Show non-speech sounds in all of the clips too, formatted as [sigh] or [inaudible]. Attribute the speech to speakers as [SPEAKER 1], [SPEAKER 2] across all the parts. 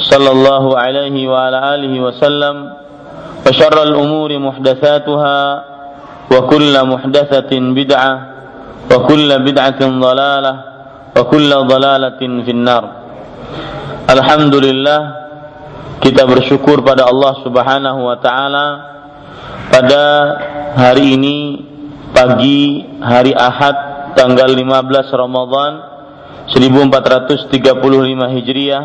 [SPEAKER 1] صلى الله عليه وعلى آله وسلم وشر الأمور محدثاتها وكل محدثة بدعة وكل بدعة ضلالة وكل ضلالة في النار الحمد لله kita bersyukur pada Allah Subhanahu wa taala pada hari ini pagi hari Ahad tanggal 15 Ramadan 1435 Hijriah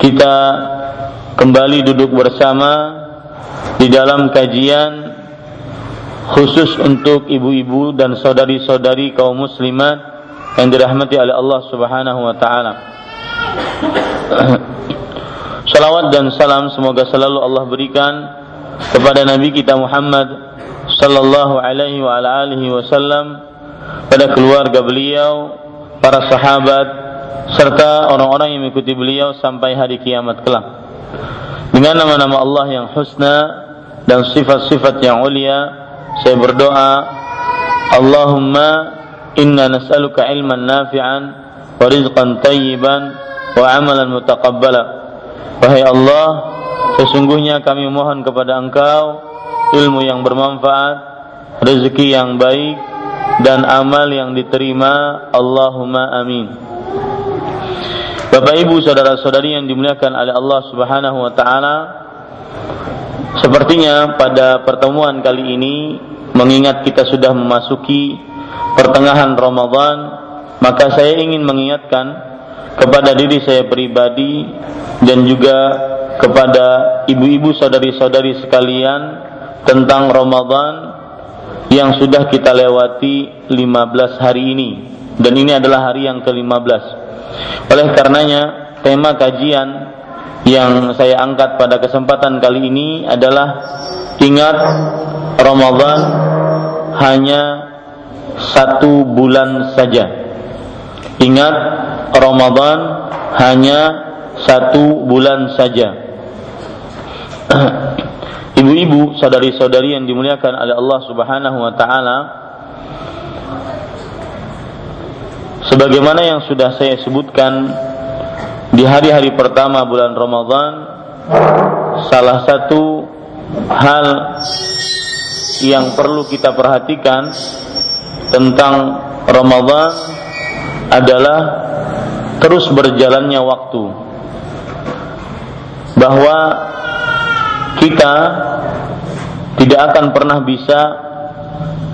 [SPEAKER 1] kita kembali duduk bersama di dalam kajian khusus untuk ibu-ibu dan saudari-saudari kaum muslimat yang dirahmati oleh Allah Subhanahu wa taala. Salawat dan salam semoga selalu Allah berikan kepada Nabi kita Muhammad sallallahu alaihi wa alihi wasallam pada keluarga beliau, para sahabat, serta orang-orang yang mengikuti beliau sampai hari kiamat kelak. Dengan nama-nama Allah yang husna dan sifat-sifat yang ulia, saya berdoa, Allahumma inna nas'aluka ilman nafi'an wa rizqan tayyiban wa amalan mutaqabbala. Wahai Allah, sesungguhnya kami mohon kepada Engkau ilmu yang bermanfaat, rezeki yang baik, dan amal yang diterima. Allahumma amin. Bapak Ibu saudara-saudari yang dimuliakan oleh Allah Subhanahu wa taala, sepertinya pada pertemuan kali ini mengingat kita sudah memasuki pertengahan Ramadan, maka saya ingin mengingatkan kepada diri saya pribadi dan juga kepada ibu-ibu saudari-saudari sekalian tentang Ramadan yang sudah kita lewati 15 hari ini. Dan ini adalah hari yang ke-15 oleh karenanya tema kajian yang saya angkat pada kesempatan kali ini adalah ingat Ramadan hanya satu bulan saja. Ingat Ramadan hanya satu bulan saja. [clears throat] Ibu-ibu, saudari-saudari yang dimuliakan oleh Allah Subhanahu wa taala, sebagaimana yang sudah saya sebutkan di hari-hari pertama bulan Ramadan salah satu hal yang perlu kita perhatikan tentang Ramadan adalah terus berjalannya waktu. Bahwa kita tidak akan pernah bisa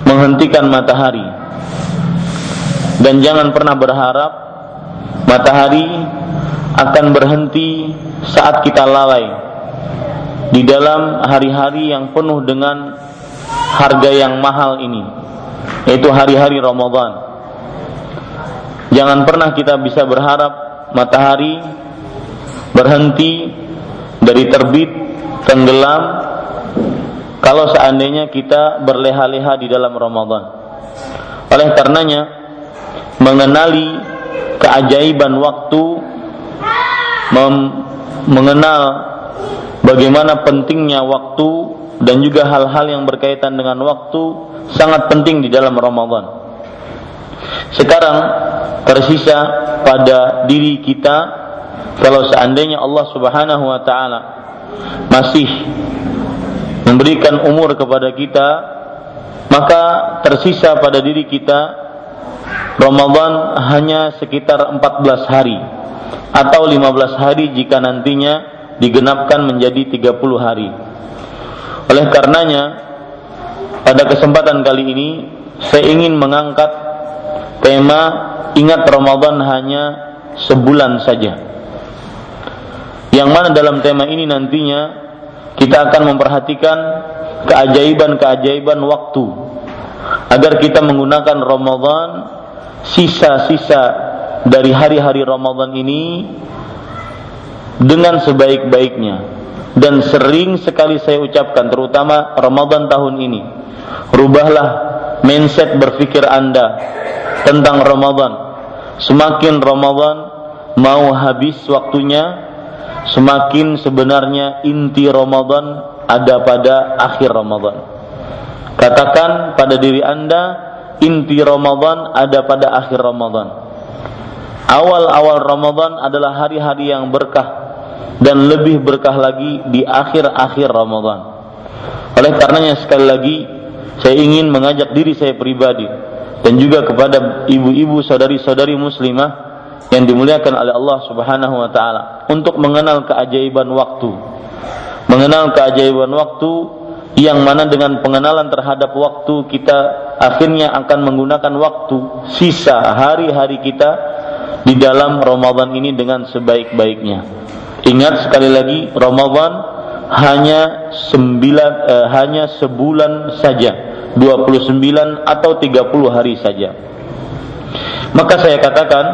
[SPEAKER 1] menghentikan matahari dan jangan pernah berharap matahari akan berhenti saat kita lalai di dalam hari-hari yang penuh dengan harga yang mahal ini yaitu hari-hari Ramadan. Jangan pernah kita bisa berharap matahari berhenti dari terbit tenggelam kalau seandainya kita berleha-leha di dalam Ramadan. Oleh karenanya mengenali keajaiban waktu, mengenal bagaimana pentingnya waktu dan juga hal-hal yang berkaitan dengan waktu sangat penting di dalam Ramadan. Sekarang tersisa pada diri kita kalau seandainya Allah Subhanahu wa taala masih memberikan umur kepada kita, maka tersisa pada diri kita Ramadan hanya sekitar 14 hari atau 15 hari jika nantinya digenapkan menjadi 30 hari. Oleh karenanya, pada kesempatan kali ini saya ingin mengangkat tema ingat Ramadan hanya sebulan saja. Yang mana dalam tema ini nantinya kita akan memperhatikan keajaiban-keajaiban waktu agar kita menggunakan Ramadan sisa-sisa dari hari-hari Ramadan ini dengan sebaik-baiknya. Dan sering sekali saya ucapkan terutama Ramadan tahun ini rubahlah mindset berpikir Anda tentang Ramadan. Semakin Ramadan mau habis waktunya semakin sebenarnya inti Ramadan ada pada akhir Ramadan. Katakan pada diri Anda inti Ramadan ada pada akhir Ramadan awal-awal Ramadan adalah hari-hari yang berkah dan lebih berkah lagi di akhir-akhir Ramadan. Oleh karenanya sekali lagi saya ingin mengajak diri saya pribadi dan juga kepada ibu-ibu saudari-saudari muslimah yang dimuliakan oleh Allah Subhanahu wa taala untuk mengenal keajaiban waktu. Mengenal keajaiban waktu yang mana dengan pengenalan terhadap waktu kita akhirnya akan menggunakan waktu sisa hari-hari kita di dalam Ramadan ini dengan sebaik-baiknya. Ingat sekali lagi Ramadan hanya sembilan eh, hanya sebulan saja. 29 atau 30 hari saja. Maka saya katakan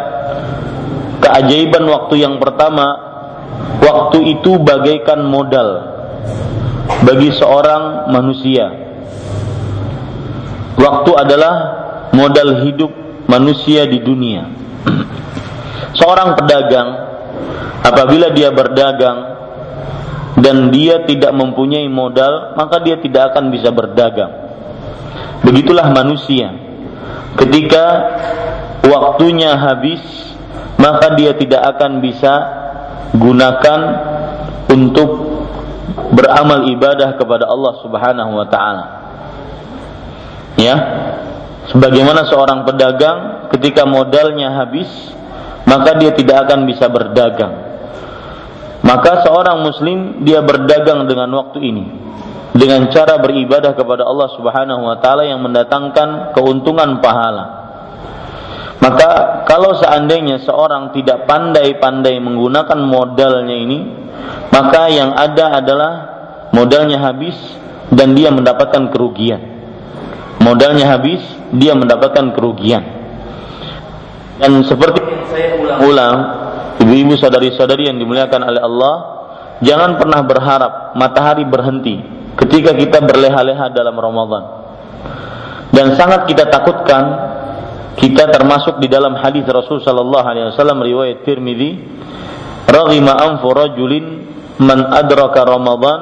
[SPEAKER 1] keajaiban waktu yang pertama waktu itu bagaikan modal bagi seorang manusia waktu adalah modal hidup manusia di dunia [clears throat] seorang pedagang apabila dia berdagang dan dia tidak mempunyai modal, maka dia tidak akan bisa berdagang. Begitulah manusia. Ketika waktunya habis, maka dia tidak akan bisa gunakan untuk beramal ibadah kepada Allah Subhanahu wa taala. Ya. Sebagaimana seorang pedagang ketika modalnya habis, maka dia tidak akan bisa berdagang maka seorang muslim dia berdagang dengan waktu ini dengan cara beribadah kepada Allah Subhanahu wa taala yang mendatangkan keuntungan pahala. Maka kalau seandainya seorang tidak pandai-pandai menggunakan modalnya ini, maka yang ada adalah modalnya habis dan dia mendapatkan kerugian. Modalnya habis, dia mendapatkan kerugian. Dan seperti saya ulang-ulang, Ibu-ibu sadari-sadari yang dimuliakan oleh Allah, jangan pernah berharap matahari berhenti ketika kita berleha-leha dalam Ramadan. Dan sangat kita takutkan kita termasuk di dalam hadis Rasul sallallahu alaihi wasallam riwayat Tirmizi, "Raghima anfu rajulin man adraka Ramadan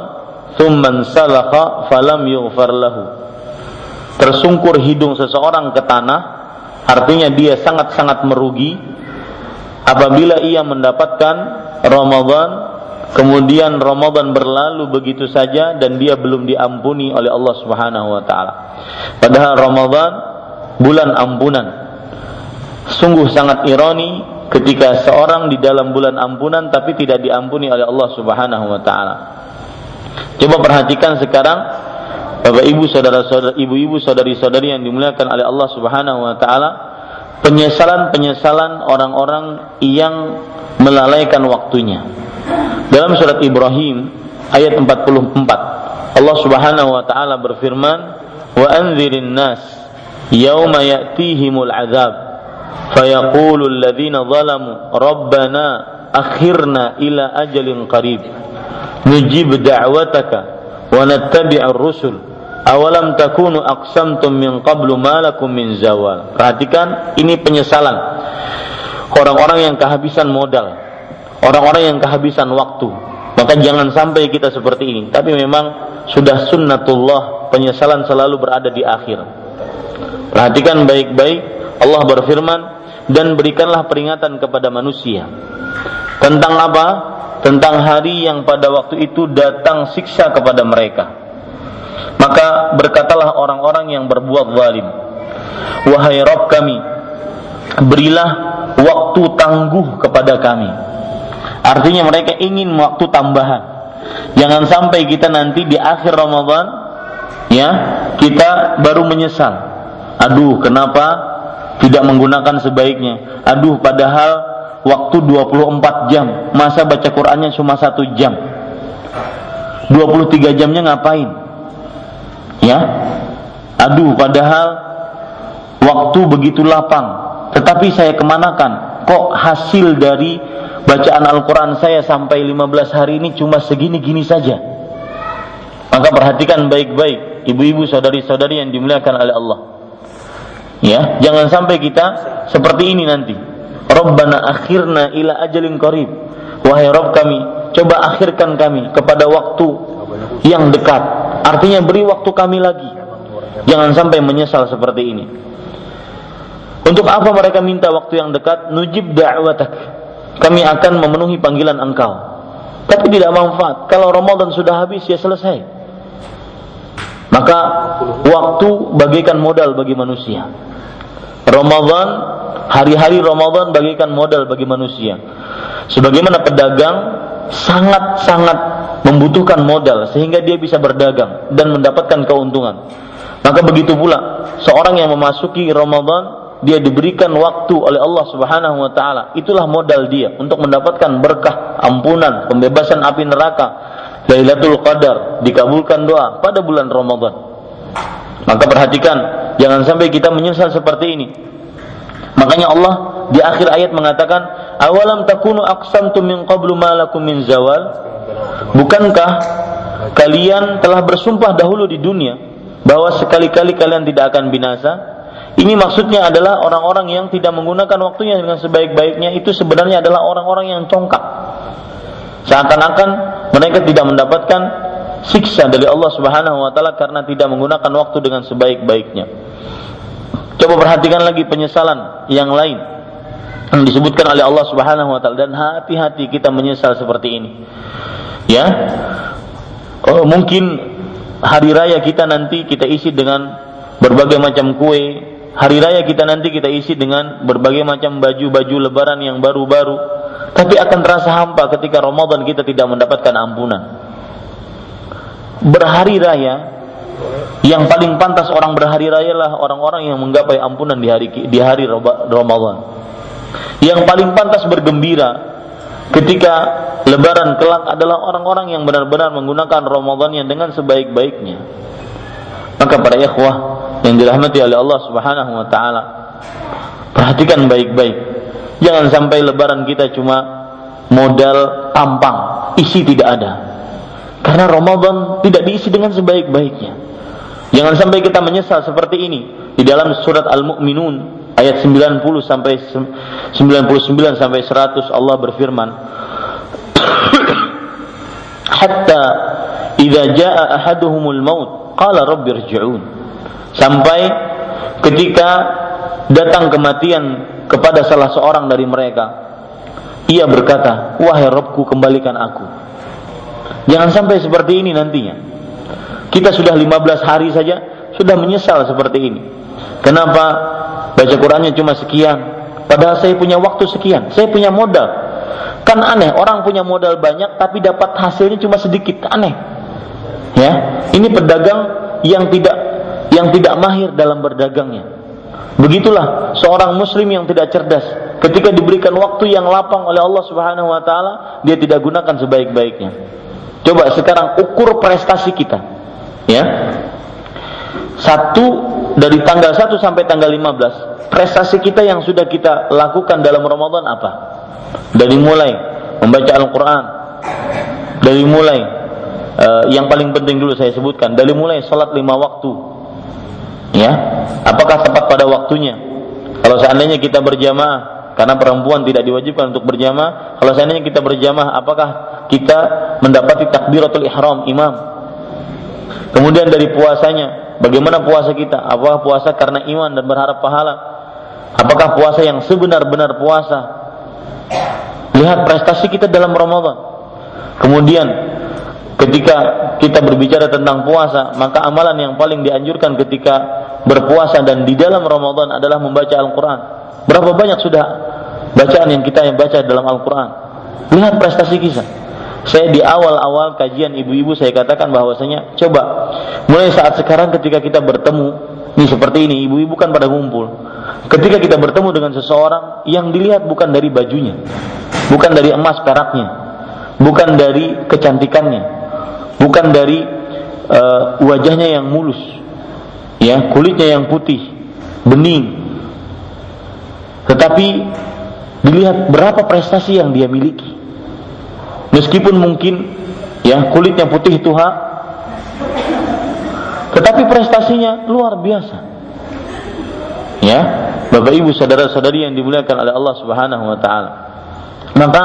[SPEAKER 1] thumma salakha falam yughfar lahu." Tersungkur hidung seseorang ke tanah, artinya dia sangat-sangat merugi apabila ia mendapatkan Ramadan kemudian Ramadan berlalu begitu saja dan dia belum diampuni oleh Allah Subhanahu wa taala. Padahal Ramadan bulan ampunan. Sungguh sangat ironi ketika seorang di dalam bulan ampunan tapi tidak diampuni oleh Allah Subhanahu wa taala. Coba perhatikan sekarang Bapak Ibu saudara-saudara ibu-ibu saudari-saudari yang dimuliakan oleh Allah Subhanahu wa taala penyesalan-penyesalan orang-orang yang melalaikan waktunya. Dalam surat Ibrahim ayat 44 Allah Subhanahu wa taala berfirman, "Wa anzirin nas yauma ya'tihimul azab fayaqulu alladhina zalamu rabbana akhirna ila ajalin qarib nujib da'wataka wa nattabi'ur rusul awalam takunu aqsamtum min qablu malakum min zawal. Perhatikan ini penyesalan. Orang-orang yang kehabisan modal, orang-orang yang kehabisan waktu. Maka jangan sampai kita seperti ini. Tapi memang sudah sunnatullah penyesalan selalu berada di akhir. Perhatikan baik-baik Allah berfirman dan berikanlah peringatan kepada manusia. Tentang apa? Tentang hari yang pada waktu itu datang siksa kepada mereka maka berkatalah orang-orang yang berbuat zalim, wahai Rabb kami, berilah waktu tangguh kepada kami. Artinya mereka ingin waktu tambahan. Jangan sampai kita nanti di akhir Ramadan ya, kita baru menyesal. Aduh, kenapa tidak menggunakan sebaiknya? Aduh, padahal waktu 24 jam, masa baca Qur'annya cuma satu jam. 23 jamnya ngapain? Ya. Aduh, padahal waktu begitu lapang. Tetapi saya kemanakan? Kok hasil dari bacaan Al-Quran saya sampai 15 hari ini cuma segini-gini saja. Maka perhatikan baik-baik, ibu-ibu, saudari-saudari yang dimuliakan oleh Allah. Ya, jangan sampai kita seperti ini nanti. Rabbana akhirna ila ajalin qarib. Wahai Rabb kami, coba akhirkan kami kepada waktu yang dekat. Artinya beri waktu kami lagi. Jangan sampai menyesal seperti ini. Untuk apa mereka minta waktu yang dekat? Nujib da'watak kami akan memenuhi panggilan engkau. Tapi tidak manfaat. Kalau Ramadan sudah habis ya selesai. Maka waktu bagikan modal bagi manusia. Ramadan, hari-hari Ramadan bagikan modal bagi manusia. Sebagaimana pedagang sangat-sangat membutuhkan modal sehingga dia bisa berdagang dan mendapatkan keuntungan. Maka begitu pula seorang yang memasuki Ramadan dia diberikan waktu oleh Allah Subhanahu wa taala. Itulah modal dia untuk mendapatkan berkah, ampunan, pembebasan api neraka. Lailatul Qadar dikabulkan doa pada bulan Ramadan. Maka perhatikan, jangan sampai kita menyesal seperti ini. Makanya Allah di akhir ayat mengatakan, "Awalam takunu aqsamtum min qablu ma lakum min zawal?" Bukankah kalian telah bersumpah dahulu di dunia bahwa sekali-kali kalian tidak akan binasa? Ini maksudnya adalah orang-orang yang tidak menggunakan waktunya dengan sebaik-baiknya itu sebenarnya adalah orang-orang yang congkak. Seakan-akan mereka tidak mendapatkan siksa dari Allah Subhanahu wa taala karena tidak menggunakan waktu dengan sebaik-baiknya. Coba perhatikan lagi penyesalan yang lain yang disebutkan oleh Allah Subhanahu wa taala dan hati-hati kita menyesal seperti ini. Ya. Oh, mungkin hari raya kita nanti kita isi dengan berbagai macam kue, Hari raya kita nanti kita isi dengan berbagai macam baju-baju lebaran yang baru-baru. Tapi akan terasa hampa ketika Ramadan kita tidak mendapatkan ampunan. Berhari raya yang paling pantas orang berhari raya lah orang-orang yang menggapai ampunan di hari di hari Ramadan. Yang paling pantas bergembira ketika lebaran kelak adalah orang-orang yang benar-benar menggunakan Ramadan yang dengan sebaik-baiknya. Maka para ikhwah yang dirahmati oleh Allah Subhanahu wa taala. Perhatikan baik-baik. Jangan sampai lebaran kita cuma modal tampang, isi tidak ada. Karena Ramadan tidak diisi dengan sebaik-baiknya. Jangan sampai kita menyesal seperti ini. Di dalam surat Al-Mu'minun ayat 90 sampai 99 sampai 100 Allah berfirman [coughs] Hatta idza jaa ahaduhumul maut qala rabbirji'un sampai ketika datang kematian kepada salah seorang dari mereka. Ia berkata wahai Robku kembalikan aku. Jangan sampai seperti ini nantinya. Kita sudah 15 hari saja sudah menyesal seperti ini. Kenapa? Baca Qurannya cuma sekian. Padahal saya punya waktu sekian. Saya punya modal. Kan aneh orang punya modal banyak tapi dapat hasilnya cuma sedikit. Aneh. Ya? Ini pedagang yang tidak yang tidak mahir dalam berdagangnya. Begitulah seorang muslim yang tidak cerdas ketika diberikan waktu yang lapang oleh Allah Subhanahu wa taala, dia tidak gunakan sebaik-baiknya. Coba sekarang ukur prestasi kita. Ya. Satu dari tanggal 1 sampai tanggal 15, prestasi kita yang sudah kita lakukan dalam Ramadan apa? Dari mulai membaca Al-Qur'an, dari mulai uh, yang paling penting dulu saya sebutkan, dari mulai salat lima waktu, Ya, apakah tepat pada waktunya? Kalau seandainya kita berjamaah, karena perempuan tidak diwajibkan untuk berjamaah, kalau seandainya kita berjamaah, apakah kita mendapati takbiratul ihram imam? Kemudian dari puasanya, bagaimana puasa kita? Apakah puasa karena iman dan berharap pahala? Apakah puasa yang sebenar-benar puasa? Lihat prestasi kita dalam Ramadan. Kemudian ketika kita berbicara tentang puasa, maka amalan yang paling dianjurkan ketika berpuasa dan di dalam Ramadan adalah membaca Al-Quran. Berapa banyak sudah bacaan yang kita yang baca dalam Al-Quran? Lihat prestasi kita. Saya di awal-awal kajian ibu-ibu saya katakan bahwasanya coba mulai saat sekarang ketika kita bertemu ini seperti ini ibu-ibu kan pada ngumpul. Ketika kita bertemu dengan seseorang yang dilihat bukan dari bajunya, bukan dari emas peraknya, bukan dari kecantikannya, bukan dari uh, wajahnya yang mulus, ya kulitnya yang putih, bening, tetapi dilihat berapa prestasi yang dia miliki Meskipun mungkin ya kulitnya putih itu hak, tetapi prestasinya luar biasa. Ya, Bapak Ibu saudara-saudari yang dimuliakan oleh Allah Subhanahu wa taala. Maka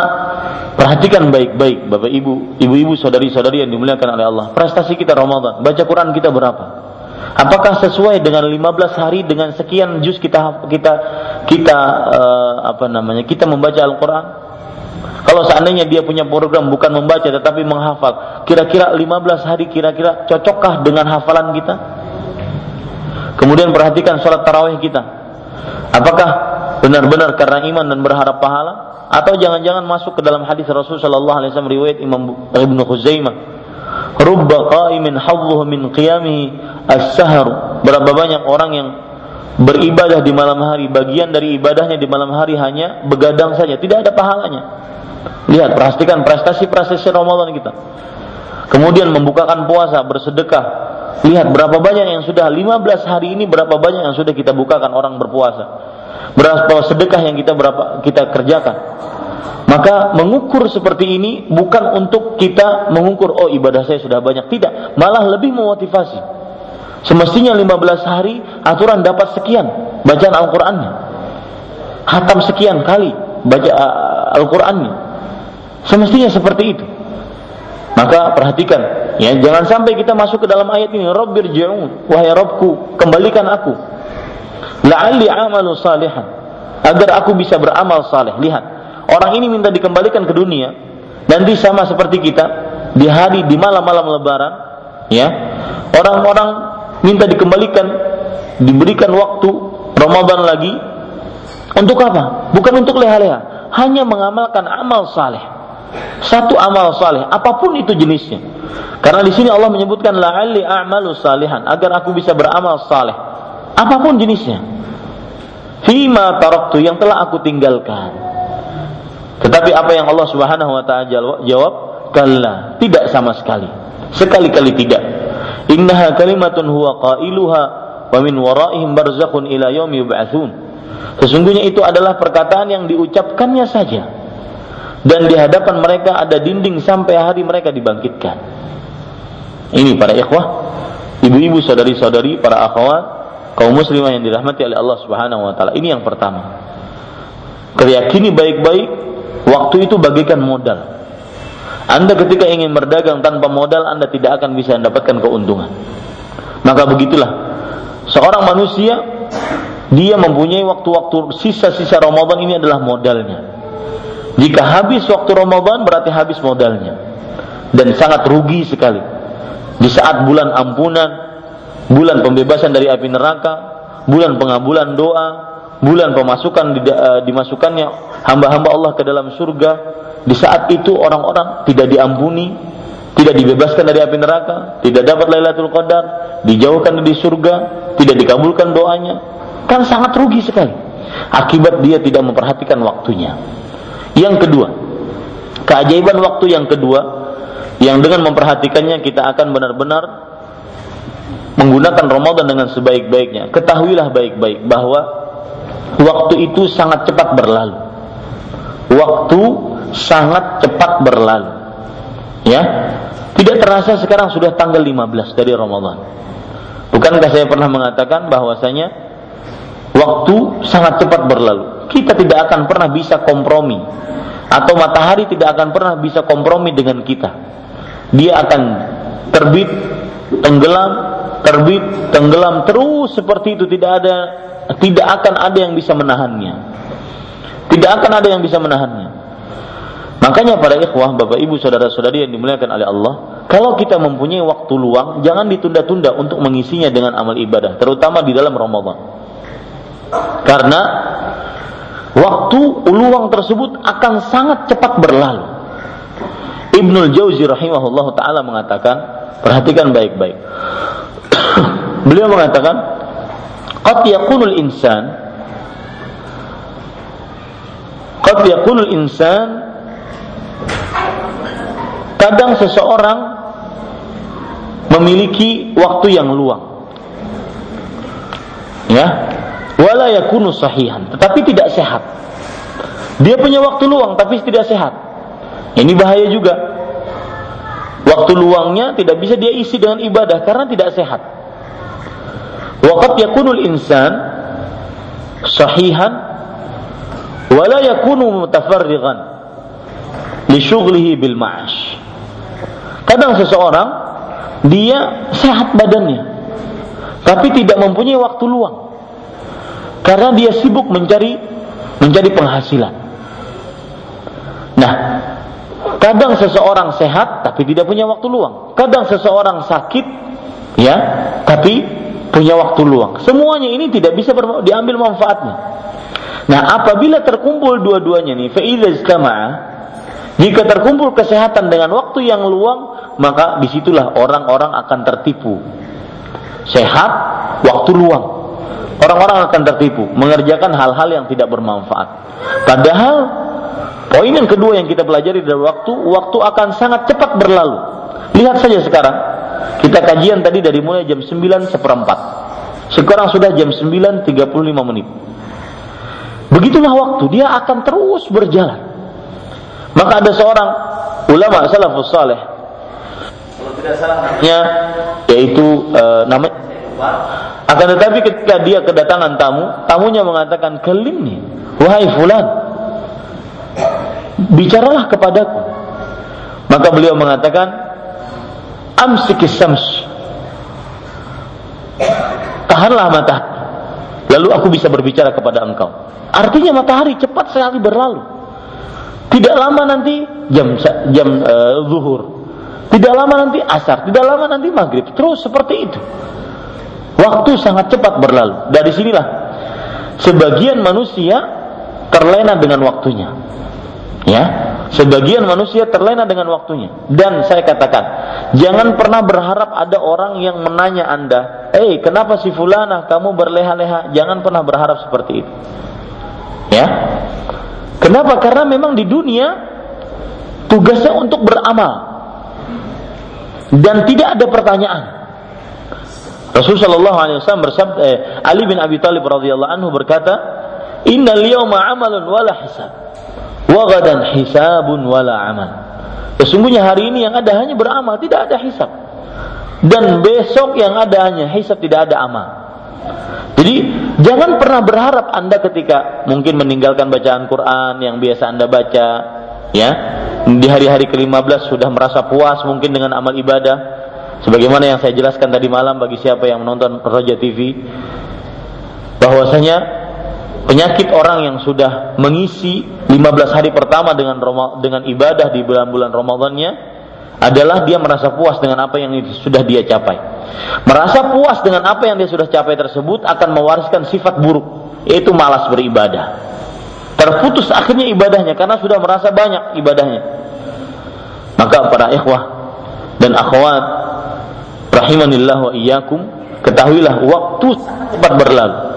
[SPEAKER 1] perhatikan baik-baik Bapak Ibu, ibu-ibu saudari-saudari yang dimuliakan oleh Allah. Prestasi kita Ramadan, baca Quran kita berapa? Apakah sesuai dengan 15 hari dengan sekian juz kita kita kita uh, apa namanya? Kita membaca Al-Qur'an? Kalau seandainya dia punya program bukan membaca tetapi menghafal, kira-kira 15 hari kira-kira cocokkah dengan hafalan kita? Kemudian perhatikan sholat tarawih kita. Apakah benar-benar karena iman dan berharap pahala atau jangan-jangan masuk ke dalam hadis Rasul sallallahu alaihi wasallam riwayat Imam Ibnu Khuzaimah rubba qa'imin hadhuhu min qiyamihi as-sahar berapa banyak orang yang beribadah di malam hari bagian dari ibadahnya di malam hari hanya begadang saja tidak ada pahalanya Lihat, perhatikan prestasi-prestasi Ramadan kita. Kemudian membukakan puasa, bersedekah. Lihat berapa banyak yang sudah 15 hari ini berapa banyak yang sudah kita bukakan orang berpuasa. Berapa sedekah yang kita berapa kita kerjakan. Maka mengukur seperti ini bukan untuk kita mengukur oh ibadah saya sudah banyak, tidak, malah lebih memotivasi. Semestinya 15 hari aturan dapat sekian bacaan Al-Qur'annya. Hatam sekian kali baca uh, Al-Qur'annya Semestinya seperti itu. Maka perhatikan, ya jangan sampai kita masuk ke dalam ayat ini, Rabbir ji'un, wahai Rabbku, kembalikan aku. La'alli amalu salihan, agar aku bisa beramal saleh. Lihat, orang ini minta dikembalikan ke dunia, nanti sama seperti kita, di hari di malam-malam lebaran, ya, orang-orang minta dikembalikan, diberikan waktu Ramadan lagi, untuk apa? Bukan untuk leha-leha, hanya mengamalkan amal saleh satu amal saleh, apa pun itu jenisnya. Karena di sini Allah menyebutkan la'alli a'malu salihan, agar aku bisa beramal saleh. Apa pun jenisnya. Fima taraktu yang telah aku tinggalkan. Tetapi apa yang Allah Subhanahu wa taala jawab? Kalla, tidak sama sekali. Sekali-kali tidak. Innaha kalimatun huwa qailuha wa min waraihim barzakhun ila yaumi yub'atsun. Sesungguhnya itu adalah perkataan yang diucapkannya saja dan di hadapan mereka ada dinding sampai hari mereka dibangkitkan. Ini para ikhwah, ibu-ibu, saudari-saudari, para akhwat, kaum muslimah yang dirahmati oleh Allah Subhanahu wa taala. Ini yang pertama. Keyakini baik-baik waktu itu bagikan modal. Anda ketika ingin berdagang tanpa modal Anda tidak akan bisa mendapatkan keuntungan. Maka begitulah seorang manusia dia mempunyai waktu-waktu sisa-sisa Ramadan ini adalah modalnya. Jika habis waktu Ramadan berarti habis modalnya. Dan sangat rugi sekali. Di saat bulan ampunan, bulan pembebasan dari api neraka, bulan pengabulan doa, bulan pemasukan uh, dimasukkannya hamba-hamba Allah ke dalam surga, di saat itu orang-orang tidak diampuni, tidak dibebaskan dari api neraka, tidak dapat Lailatul Qadar, dijauhkan dari surga, tidak dikabulkan doanya, kan sangat rugi sekali. Akibat dia tidak memperhatikan waktunya. Yang kedua, keajaiban waktu yang kedua yang dengan memperhatikannya kita akan benar-benar menggunakan Ramadan dengan sebaik-baiknya. Ketahuilah baik-baik bahwa waktu itu sangat cepat berlalu. Waktu sangat cepat berlalu. Ya. Tidak terasa sekarang sudah tanggal 15 dari Ramadan. Bukankah saya pernah mengatakan bahwasanya waktu sangat cepat berlalu. Kita tidak akan pernah bisa kompromi atau matahari tidak akan pernah bisa kompromi dengan kita. Dia akan terbit, tenggelam, terbit, tenggelam terus seperti itu tidak ada tidak akan ada yang bisa menahannya. Tidak akan ada yang bisa menahannya. Makanya para ikhwah, Bapak Ibu, saudara-saudari yang dimuliakan oleh Allah, kalau kita mempunyai waktu luang, jangan ditunda-tunda untuk mengisinya dengan amal ibadah, terutama di dalam Ramadan. Karena waktu luang tersebut akan sangat cepat berlalu. Ibnul Jauzi rahimahullah taala mengatakan, perhatikan baik-baik. [coughs] Beliau mengatakan, qad yakunul insan qad yakunul insan kadang seseorang memiliki waktu yang luang. Ya, wala yakunu sahihan, tetapi tidak sehat. Dia punya waktu luang tapi tidak sehat. Ini bahaya juga. Waktu luangnya tidak bisa dia isi dengan ibadah karena tidak sehat. Waqat yakunul insan sahihan wala yakunu mutafarrigan li syughlihi bil ma'ash. Kadang seseorang dia sehat badannya tapi tidak mempunyai waktu luang karena dia sibuk mencari mencari penghasilan. Nah, kadang seseorang sehat tapi tidak punya waktu luang. Kadang seseorang sakit ya, tapi punya waktu luang. Semuanya ini tidak bisa diambil manfaatnya. Nah, apabila terkumpul dua-duanya nih, istama'a, jika terkumpul kesehatan dengan waktu yang luang, maka di situlah orang-orang akan tertipu. Sehat, waktu luang. Orang-orang akan tertipu, mengerjakan hal-hal yang tidak bermanfaat. Padahal Poin yang kedua yang kita pelajari dari waktu, waktu akan sangat cepat berlalu. Lihat saja sekarang, kita kajian tadi dari mulai jam 9 seperempat. Sekarang sudah jam 9.35 menit. Begitulah waktu, dia akan terus berjalan. Maka ada seorang ulama salafus saleh kalau tidak salahnya yaitu e, namanya akan tetapi ketika dia kedatangan tamu, tamunya mengatakan kelim nih, wahai fulan, bicaralah kepadaku. Maka beliau mengatakan, amsikis sams. Tahanlah matahari. Lalu aku bisa berbicara kepada engkau. Artinya matahari cepat sekali berlalu. Tidak lama nanti jam jam uh, zuhur. Tidak lama nanti asar, tidak lama nanti maghrib. Terus seperti itu. Waktu sangat cepat berlalu. Dari sinilah sebagian manusia terlena dengan waktunya. Ya, sebagian manusia terlena dengan waktunya. Dan saya katakan, jangan pernah berharap ada orang yang menanya Anda, "Eh, hey, kenapa si fulana kamu berleha-leha?" Jangan pernah berharap seperti itu. Ya. Kenapa? Karena memang di dunia tugasnya untuk beramal. Dan tidak ada pertanyaan. Rasulullah Shallallahu Alaihi Wasallam bersabda, eh, Ali bin Abi Thalib radhiyallahu anhu berkata, Innal yawma amalun wala hisab Wagadan hisabun wala amal. Sesungguhnya hari ini yang ada hanya beramal, tidak ada hisab. Dan besok yang ada hanya hisab, tidak ada amal. Jadi jangan pernah berharap Anda ketika mungkin meninggalkan bacaan Quran yang biasa Anda baca, ya di hari-hari ke-15 sudah merasa puas mungkin dengan amal ibadah. Sebagaimana yang saya jelaskan tadi malam bagi siapa yang menonton Roja TV, bahwasanya penyakit orang yang sudah mengisi 15 hari pertama dengan dengan ibadah di bulan-bulan Ramadannya adalah dia merasa puas dengan apa yang sudah dia capai. Merasa puas dengan apa yang dia sudah capai tersebut akan mewariskan sifat buruk, yaitu malas beribadah. Terputus akhirnya ibadahnya karena sudah merasa banyak ibadahnya. Maka para ikhwah dan akhwat rahimanillah wa iyyakum ketahuilah waktu cepat berlalu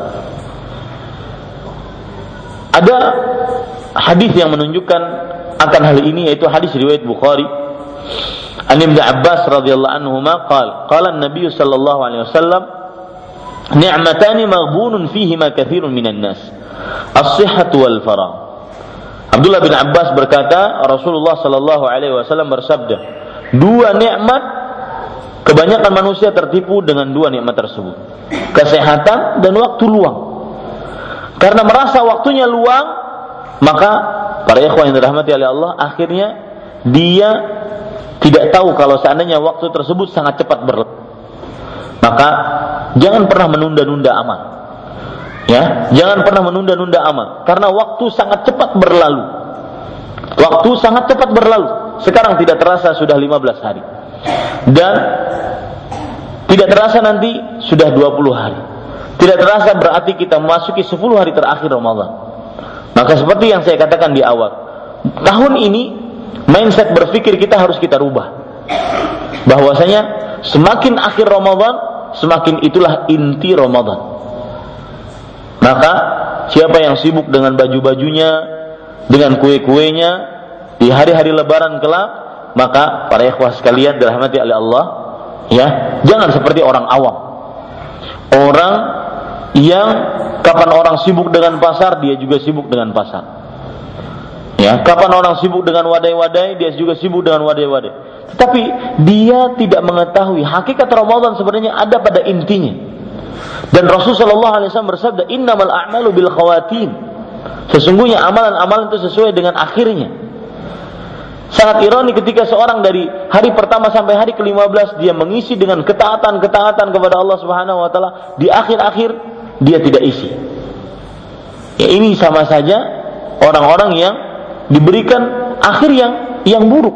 [SPEAKER 1] ada hadis yang menunjukkan akan hal ini yaitu hadis riwayat Bukhari. An Ibnu Abbas radhiyallahu anhu qala qala an-nabiy sallallahu alaihi wasallam ni'matani maghbunun fihima katsirun minan nas as-sihhatu wal faragh Abdullah bin Abbas berkata Rasulullah sallallahu alaihi wasallam bersabda dua nikmat kebanyakan manusia tertipu dengan dua nikmat tersebut. Kesehatan dan waktu luang karena merasa waktunya luang, maka para ikhwan yang dirahmati oleh Allah akhirnya dia tidak tahu kalau seandainya waktu tersebut sangat cepat berlalu. Maka jangan pernah menunda-nunda amal. Ya, jangan pernah menunda-nunda amal karena waktu sangat cepat berlalu. Waktu sangat cepat berlalu. Sekarang tidak terasa sudah 15 hari. Dan tidak terasa nanti sudah 20 hari. Tidak terasa berarti kita memasuki 10 hari terakhir Ramadan. Maka seperti yang saya katakan di awal, tahun ini mindset berpikir kita harus kita rubah. Bahwasanya semakin akhir Ramadan, semakin itulah inti Ramadan. Maka siapa yang sibuk dengan baju-bajunya, dengan kue-kuenya di hari-hari lebaran kelak, maka para ikhwah sekalian dirahmati oleh Allah, ya, jangan seperti orang awam. Orang yang kapan orang sibuk dengan pasar, dia juga sibuk dengan pasar. Ya, kapan orang sibuk dengan wadai-wadai, dia juga sibuk dengan wadai-wadai. Tetapi dia tidak mengetahui hakikat Ramadan sebenarnya ada pada intinya. Dan Rasulullah SAW bersabda, Innamal a'malu bil khawatim. Sesungguhnya amalan-amalan itu sesuai dengan akhirnya. Sangat ironi ketika seorang dari hari pertama sampai hari ke-15 dia mengisi dengan ketaatan-ketaatan kepada Allah Subhanahu wa taala, di akhir-akhir dia tidak isi. Ya ini sama saja orang-orang yang diberikan akhir yang yang buruk.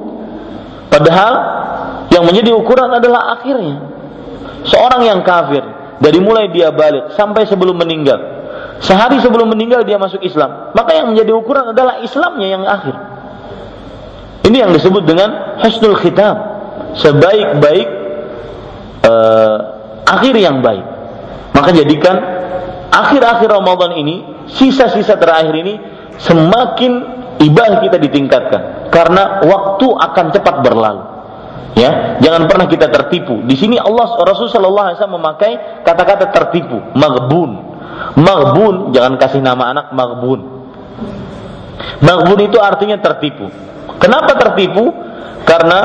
[SPEAKER 1] Padahal yang menjadi ukuran adalah akhirnya. Seorang yang kafir dari mulai dia balik sampai sebelum meninggal. Sehari sebelum meninggal dia masuk Islam. Maka yang menjadi ukuran adalah Islamnya yang akhir. Ini yang disebut dengan husnul khitam, sebaik-baik uh, akhir yang baik. Maka jadikan akhir-akhir Ramadan ini, sisa-sisa terakhir ini semakin ibadah kita ditingkatkan karena waktu akan cepat berlalu. Ya, jangan pernah kita tertipu. Di sini Allah Rasul Shallallahu Alaihi Wasallam memakai kata-kata tertipu, magbun. Magbun, jangan kasih nama anak magbun. Magbun itu artinya tertipu. Kenapa tertipu? Karena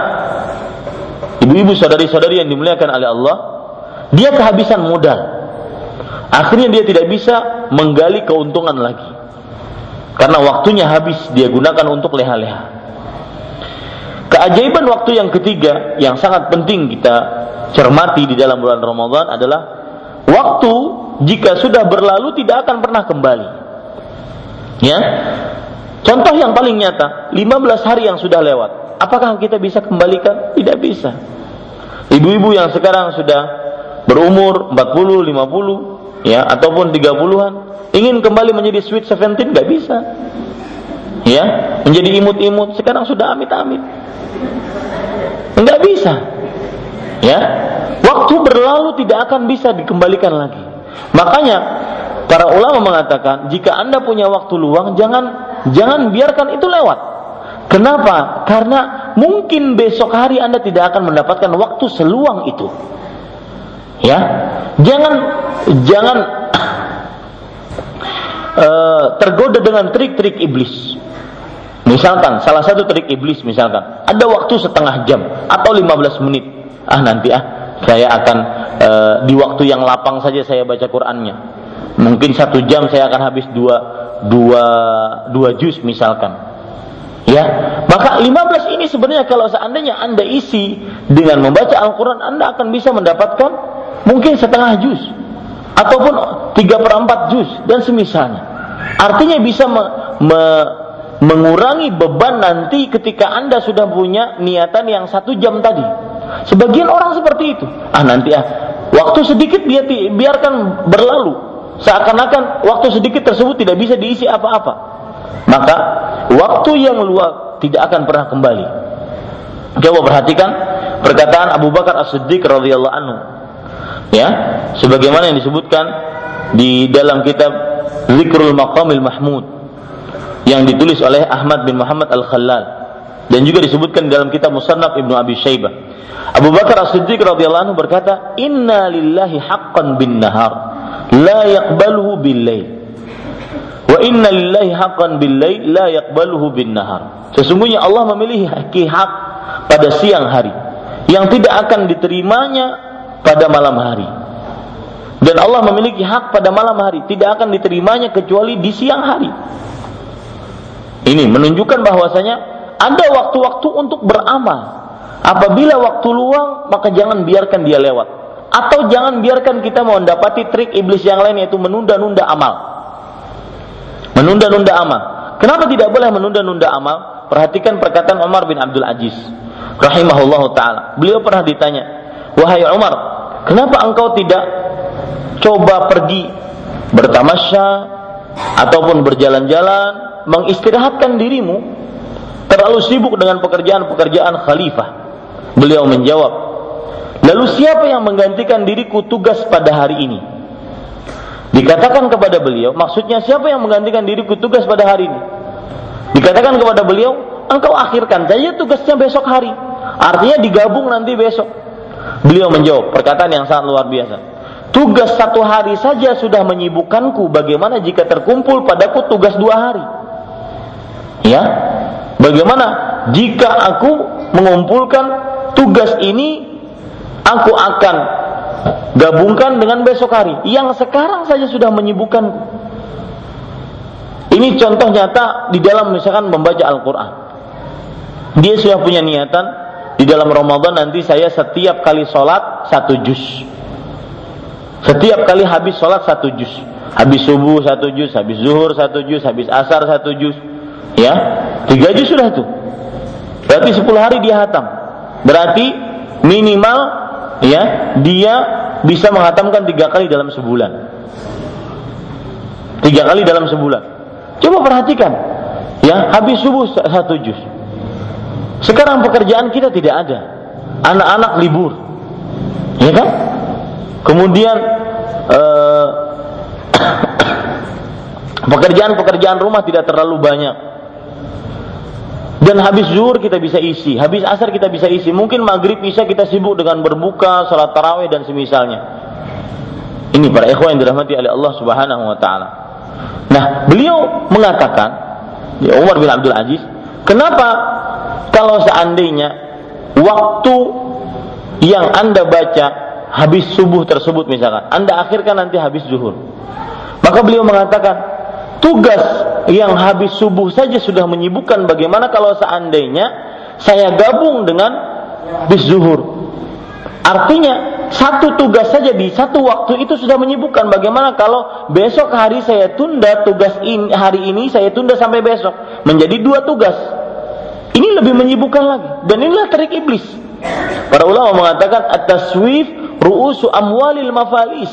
[SPEAKER 1] ibu-ibu saudari-saudari yang dimuliakan oleh Allah, dia kehabisan modal. Akhirnya dia tidak bisa menggali keuntungan lagi. Karena waktunya habis dia gunakan untuk leha-leha. Keajaiban waktu yang ketiga yang sangat penting kita cermati di dalam bulan Ramadan adalah waktu jika sudah berlalu tidak akan pernah kembali. Ya, Contoh yang paling nyata, 15 hari yang sudah lewat. Apakah kita bisa kembalikan? Tidak bisa. Ibu-ibu yang sekarang sudah berumur 40, 50, ya, ataupun 30-an, ingin kembali menjadi sweet 17 nggak bisa. Ya, menjadi imut-imut sekarang sudah amit-amit. Nggak bisa. Ya. Waktu berlalu tidak akan bisa dikembalikan lagi. Makanya para ulama mengatakan jika Anda punya waktu luang jangan Jangan biarkan itu lewat. Kenapa? Karena mungkin besok hari Anda tidak akan mendapatkan waktu seluang itu. Ya, jangan jangan uh, [clears throat] tergoda dengan trik-trik iblis. Misalkan salah satu trik iblis misalkan ada waktu setengah jam atau 15 menit. Ah nanti ah saya akan uh, di waktu yang lapang saja saya baca Qur'annya. Mungkin satu jam saya akan habis dua dua dua juz misalkan ya maka 15 ini sebenarnya kalau seandainya anda isi dengan membaca Al-Quran anda akan bisa mendapatkan mungkin setengah juz ataupun tiga per empat juz dan semisalnya artinya bisa me, me, mengurangi beban nanti ketika anda sudah punya niatan yang satu jam tadi sebagian orang seperti itu ah nanti ah waktu sedikit dia biarkan berlalu seakan-akan waktu sedikit tersebut tidak bisa diisi apa-apa. Maka waktu yang luang tidak akan pernah kembali. Coba perhatikan perkataan Abu Bakar As-Siddiq radhiyallahu anhu. Ya, sebagaimana yang disebutkan di dalam kitab Zikrul Maqamil Mahmud yang ditulis oleh Ahmad bin Muhammad Al-Khallal dan juga disebutkan dalam kitab Musannaf Ibnu Abi Syaibah. Abu Bakar As-Siddiq radhiyallahu anhu berkata, "Inna lillahi haqqan bin nahar." la yaqbaluhu bil-lail. Wa inna lillahi haqqan bil-lail la yaqbaluhu bin-nahar. Sesungguhnya Allah memilih hak pada siang hari yang tidak akan diterimanya pada malam hari. Dan Allah memiliki hak pada malam hari, tidak akan diterimanya kecuali di siang hari. Ini menunjukkan bahwasanya ada waktu-waktu untuk beramal. Apabila waktu luang, maka jangan biarkan dia lewat atau jangan biarkan kita mendapati trik iblis yang lain yaitu menunda-nunda amal. Menunda-nunda amal. Kenapa tidak boleh menunda-nunda amal? Perhatikan perkataan Umar bin Abdul Aziz rahimahullah taala. Beliau pernah ditanya, "Wahai Umar, kenapa engkau tidak coba pergi bertamasya ataupun berjalan-jalan, mengistirahatkan dirimu terlalu sibuk dengan pekerjaan-pekerjaan khalifah. Beliau menjawab, "Lalu siapa yang menggantikan diriku tugas pada hari ini?" Dikatakan kepada beliau, maksudnya siapa yang menggantikan diriku tugas pada hari ini? Dikatakan kepada beliau, engkau akhirkan saja tugasnya besok hari. Artinya digabung nanti besok. Beliau menjawab perkataan yang sangat luar biasa. Tugas satu hari saja sudah menyibukkanku. Bagaimana jika terkumpul padaku tugas dua hari? Ya, bagaimana jika aku mengumpulkan tugas ini, aku akan gabungkan dengan besok hari. Yang sekarang saja sudah menyibukkanku. Ini contoh nyata di dalam misalkan membaca Al-Quran. Dia sudah punya niatan di dalam Ramadan nanti saya setiap kali sholat satu juz. Setiap kali habis sholat satu juz. Habis subuh satu juz, habis zuhur satu juz, habis asar satu juz. Ya, tiga juz sudah tuh. Berarti sepuluh hari dia hatam. Berarti minimal ya dia bisa menghatamkan tiga kali dalam sebulan. Tiga kali dalam sebulan. Coba perhatikan, ya habis subuh satu juz. Sekarang pekerjaan kita tidak ada, anak-anak libur, ya kan? Kemudian eh, [coughs] pekerjaan-pekerjaan rumah tidak terlalu banyak. Dan habis zuhur kita bisa isi, habis asar kita bisa isi. Mungkin maghrib bisa kita sibuk dengan berbuka, salat tarawih dan semisalnya. Ini para ikhwan yang dirahmati oleh Allah Subhanahu wa taala. Nah, beliau mengatakan, ya Umar bin Abdul Aziz, kenapa kalau seandainya waktu yang Anda baca habis subuh tersebut misalkan, Anda akhirkan nanti habis zuhur. Maka beliau mengatakan, tugas yang habis subuh saja sudah menyibukkan bagaimana kalau seandainya saya gabung dengan bis zuhur. Artinya satu tugas saja di satu waktu itu sudah menyibukkan bagaimana kalau besok hari saya tunda tugas ini hari ini saya tunda sampai besok. Menjadi dua tugas ini lebih menyibukkan lagi. Dan inilah trik iblis. Para ulama mengatakan at-taswif ru'usu amwalil mafalis.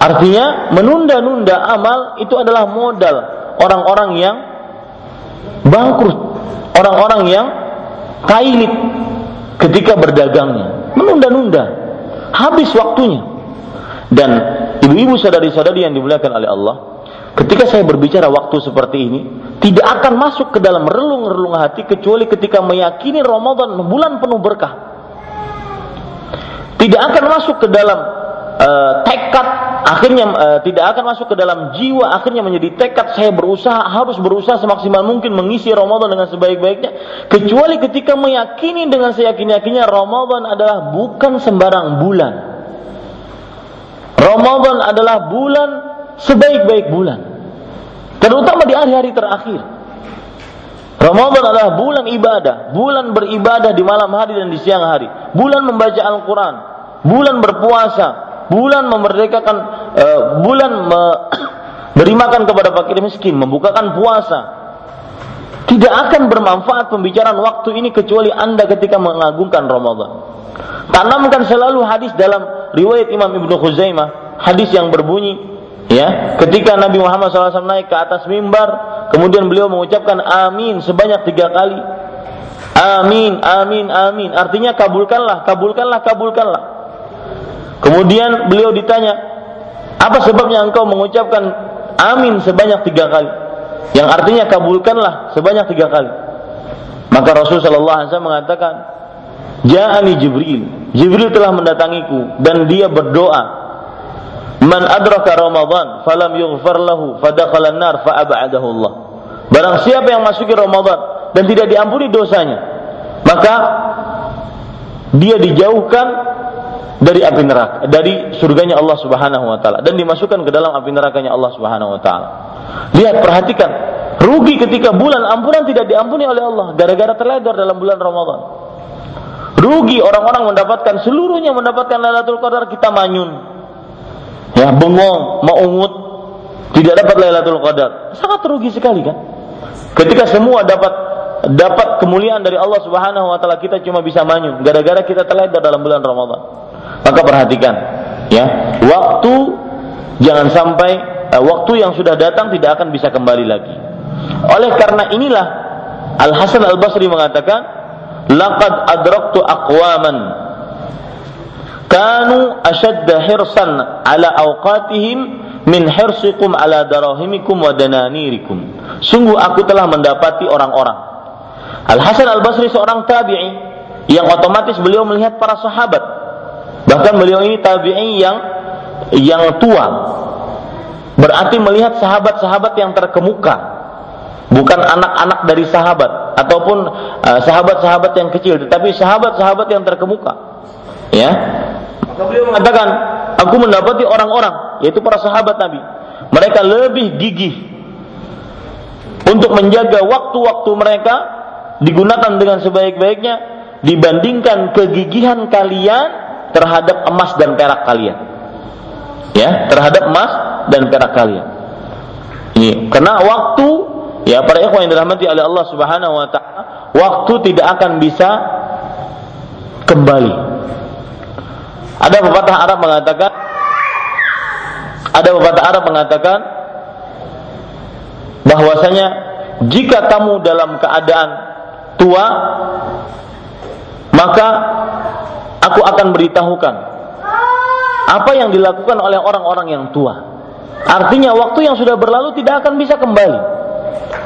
[SPEAKER 1] Artinya menunda-nunda amal itu adalah modal orang-orang yang bangkrut, orang-orang yang kailit ketika berdagangnya, menunda-nunda, habis waktunya. Dan ibu-ibu saudari-saudari yang dimuliakan oleh Allah, ketika saya berbicara waktu seperti ini, tidak akan masuk ke dalam relung-relung hati kecuali ketika meyakini Ramadan bulan penuh berkah. Tidak akan masuk ke dalam uh, tekad akhirnya uh, tidak akan masuk ke dalam jiwa akhirnya menjadi tekad saya berusaha harus berusaha semaksimal mungkin mengisi Ramadan dengan sebaik-baiknya kecuali ketika meyakini dengan seyakin-yakinnya Ramadan adalah bukan sembarang bulan Ramadan adalah bulan sebaik-baik bulan terutama di hari-hari terakhir Ramadan adalah bulan ibadah, bulan beribadah di malam hari dan di siang hari, bulan membaca Al-Quran, bulan berpuasa, bulan memerdekakan uh, bulan me, [coughs] beri makan kepada fakir miskin, membukakan puasa. Tidak akan bermanfaat pembicaraan waktu ini kecuali Anda ketika mengagungkan Ramadan. Tanamkan selalu hadis dalam riwayat Imam Ibnu Khuzaimah, hadis yang berbunyi ya, ketika Nabi Muhammad SAW naik ke atas mimbar, kemudian beliau mengucapkan amin sebanyak tiga kali. Amin, amin, amin. Artinya kabulkanlah, kabulkanlah, kabulkanlah. Kemudian beliau ditanya, apa sebabnya engkau mengucapkan amin sebanyak tiga kali? Yang artinya kabulkanlah sebanyak tiga kali. Maka Rasulullah Shallallahu Alaihi Wasallam mengatakan, Ja'ani Jibril. Jibril telah mendatangiku dan dia berdoa. Man adraka Ramadan falam yughfar lahu fadakhala nar fa'ab'adahu Allah. Barang siapa yang masuki Ramadan dan tidak diampuni dosanya, maka dia dijauhkan dari api neraka, dari surganya Allah Subhanahu wa taala dan dimasukkan ke dalam api nerakanya Allah Subhanahu wa taala. Lihat, perhatikan, rugi ketika bulan ampunan tidak diampuni oleh Allah gara-gara terledor dalam bulan Ramadan. Rugi orang-orang mendapatkan seluruhnya mendapatkan Lailatul Qadar kita manyun. Ya, bengong, maungut, tidak dapat Lailatul Qadar. Sangat rugi sekali kan? Ketika semua dapat dapat kemuliaan dari Allah Subhanahu wa taala kita cuma bisa manyun gara-gara kita terledor dalam bulan Ramadan. Maka perhatikan, ya, waktu jangan sampai uh, waktu yang sudah datang tidak akan bisa kembali lagi. Oleh karena inilah Al Hasan Al Basri mengatakan, "Laqad adraktu aqwaman kanu ashadda hirsan ala awqatihim min hirsikum ala darahimikum wa dananirikum." Sungguh aku telah mendapati orang-orang. Al Hasan Al Basri seorang tabi'i yang otomatis beliau melihat para sahabat. Bahkan beliau ini tabi'i yang yang tua. Berarti melihat sahabat-sahabat yang terkemuka, bukan anak-anak dari sahabat ataupun uh, sahabat-sahabat yang kecil tetapi sahabat-sahabat yang terkemuka ya maka beliau mengatakan aku mendapati orang-orang yaitu para sahabat Nabi mereka lebih gigih untuk menjaga waktu-waktu mereka digunakan dengan sebaik-baiknya dibandingkan kegigihan kalian terhadap emas dan perak kalian ya terhadap emas dan perak kalian ini karena waktu Ya, para ikhwan yang dirahmati oleh Allah Subhanahu wa taala, waktu tidak akan bisa kembali. Ada pepatah Arab mengatakan ada pepatah Arab mengatakan bahwasanya jika kamu dalam keadaan tua maka aku akan beritahukan apa yang dilakukan oleh orang-orang yang tua. Artinya waktu yang sudah berlalu tidak akan bisa kembali.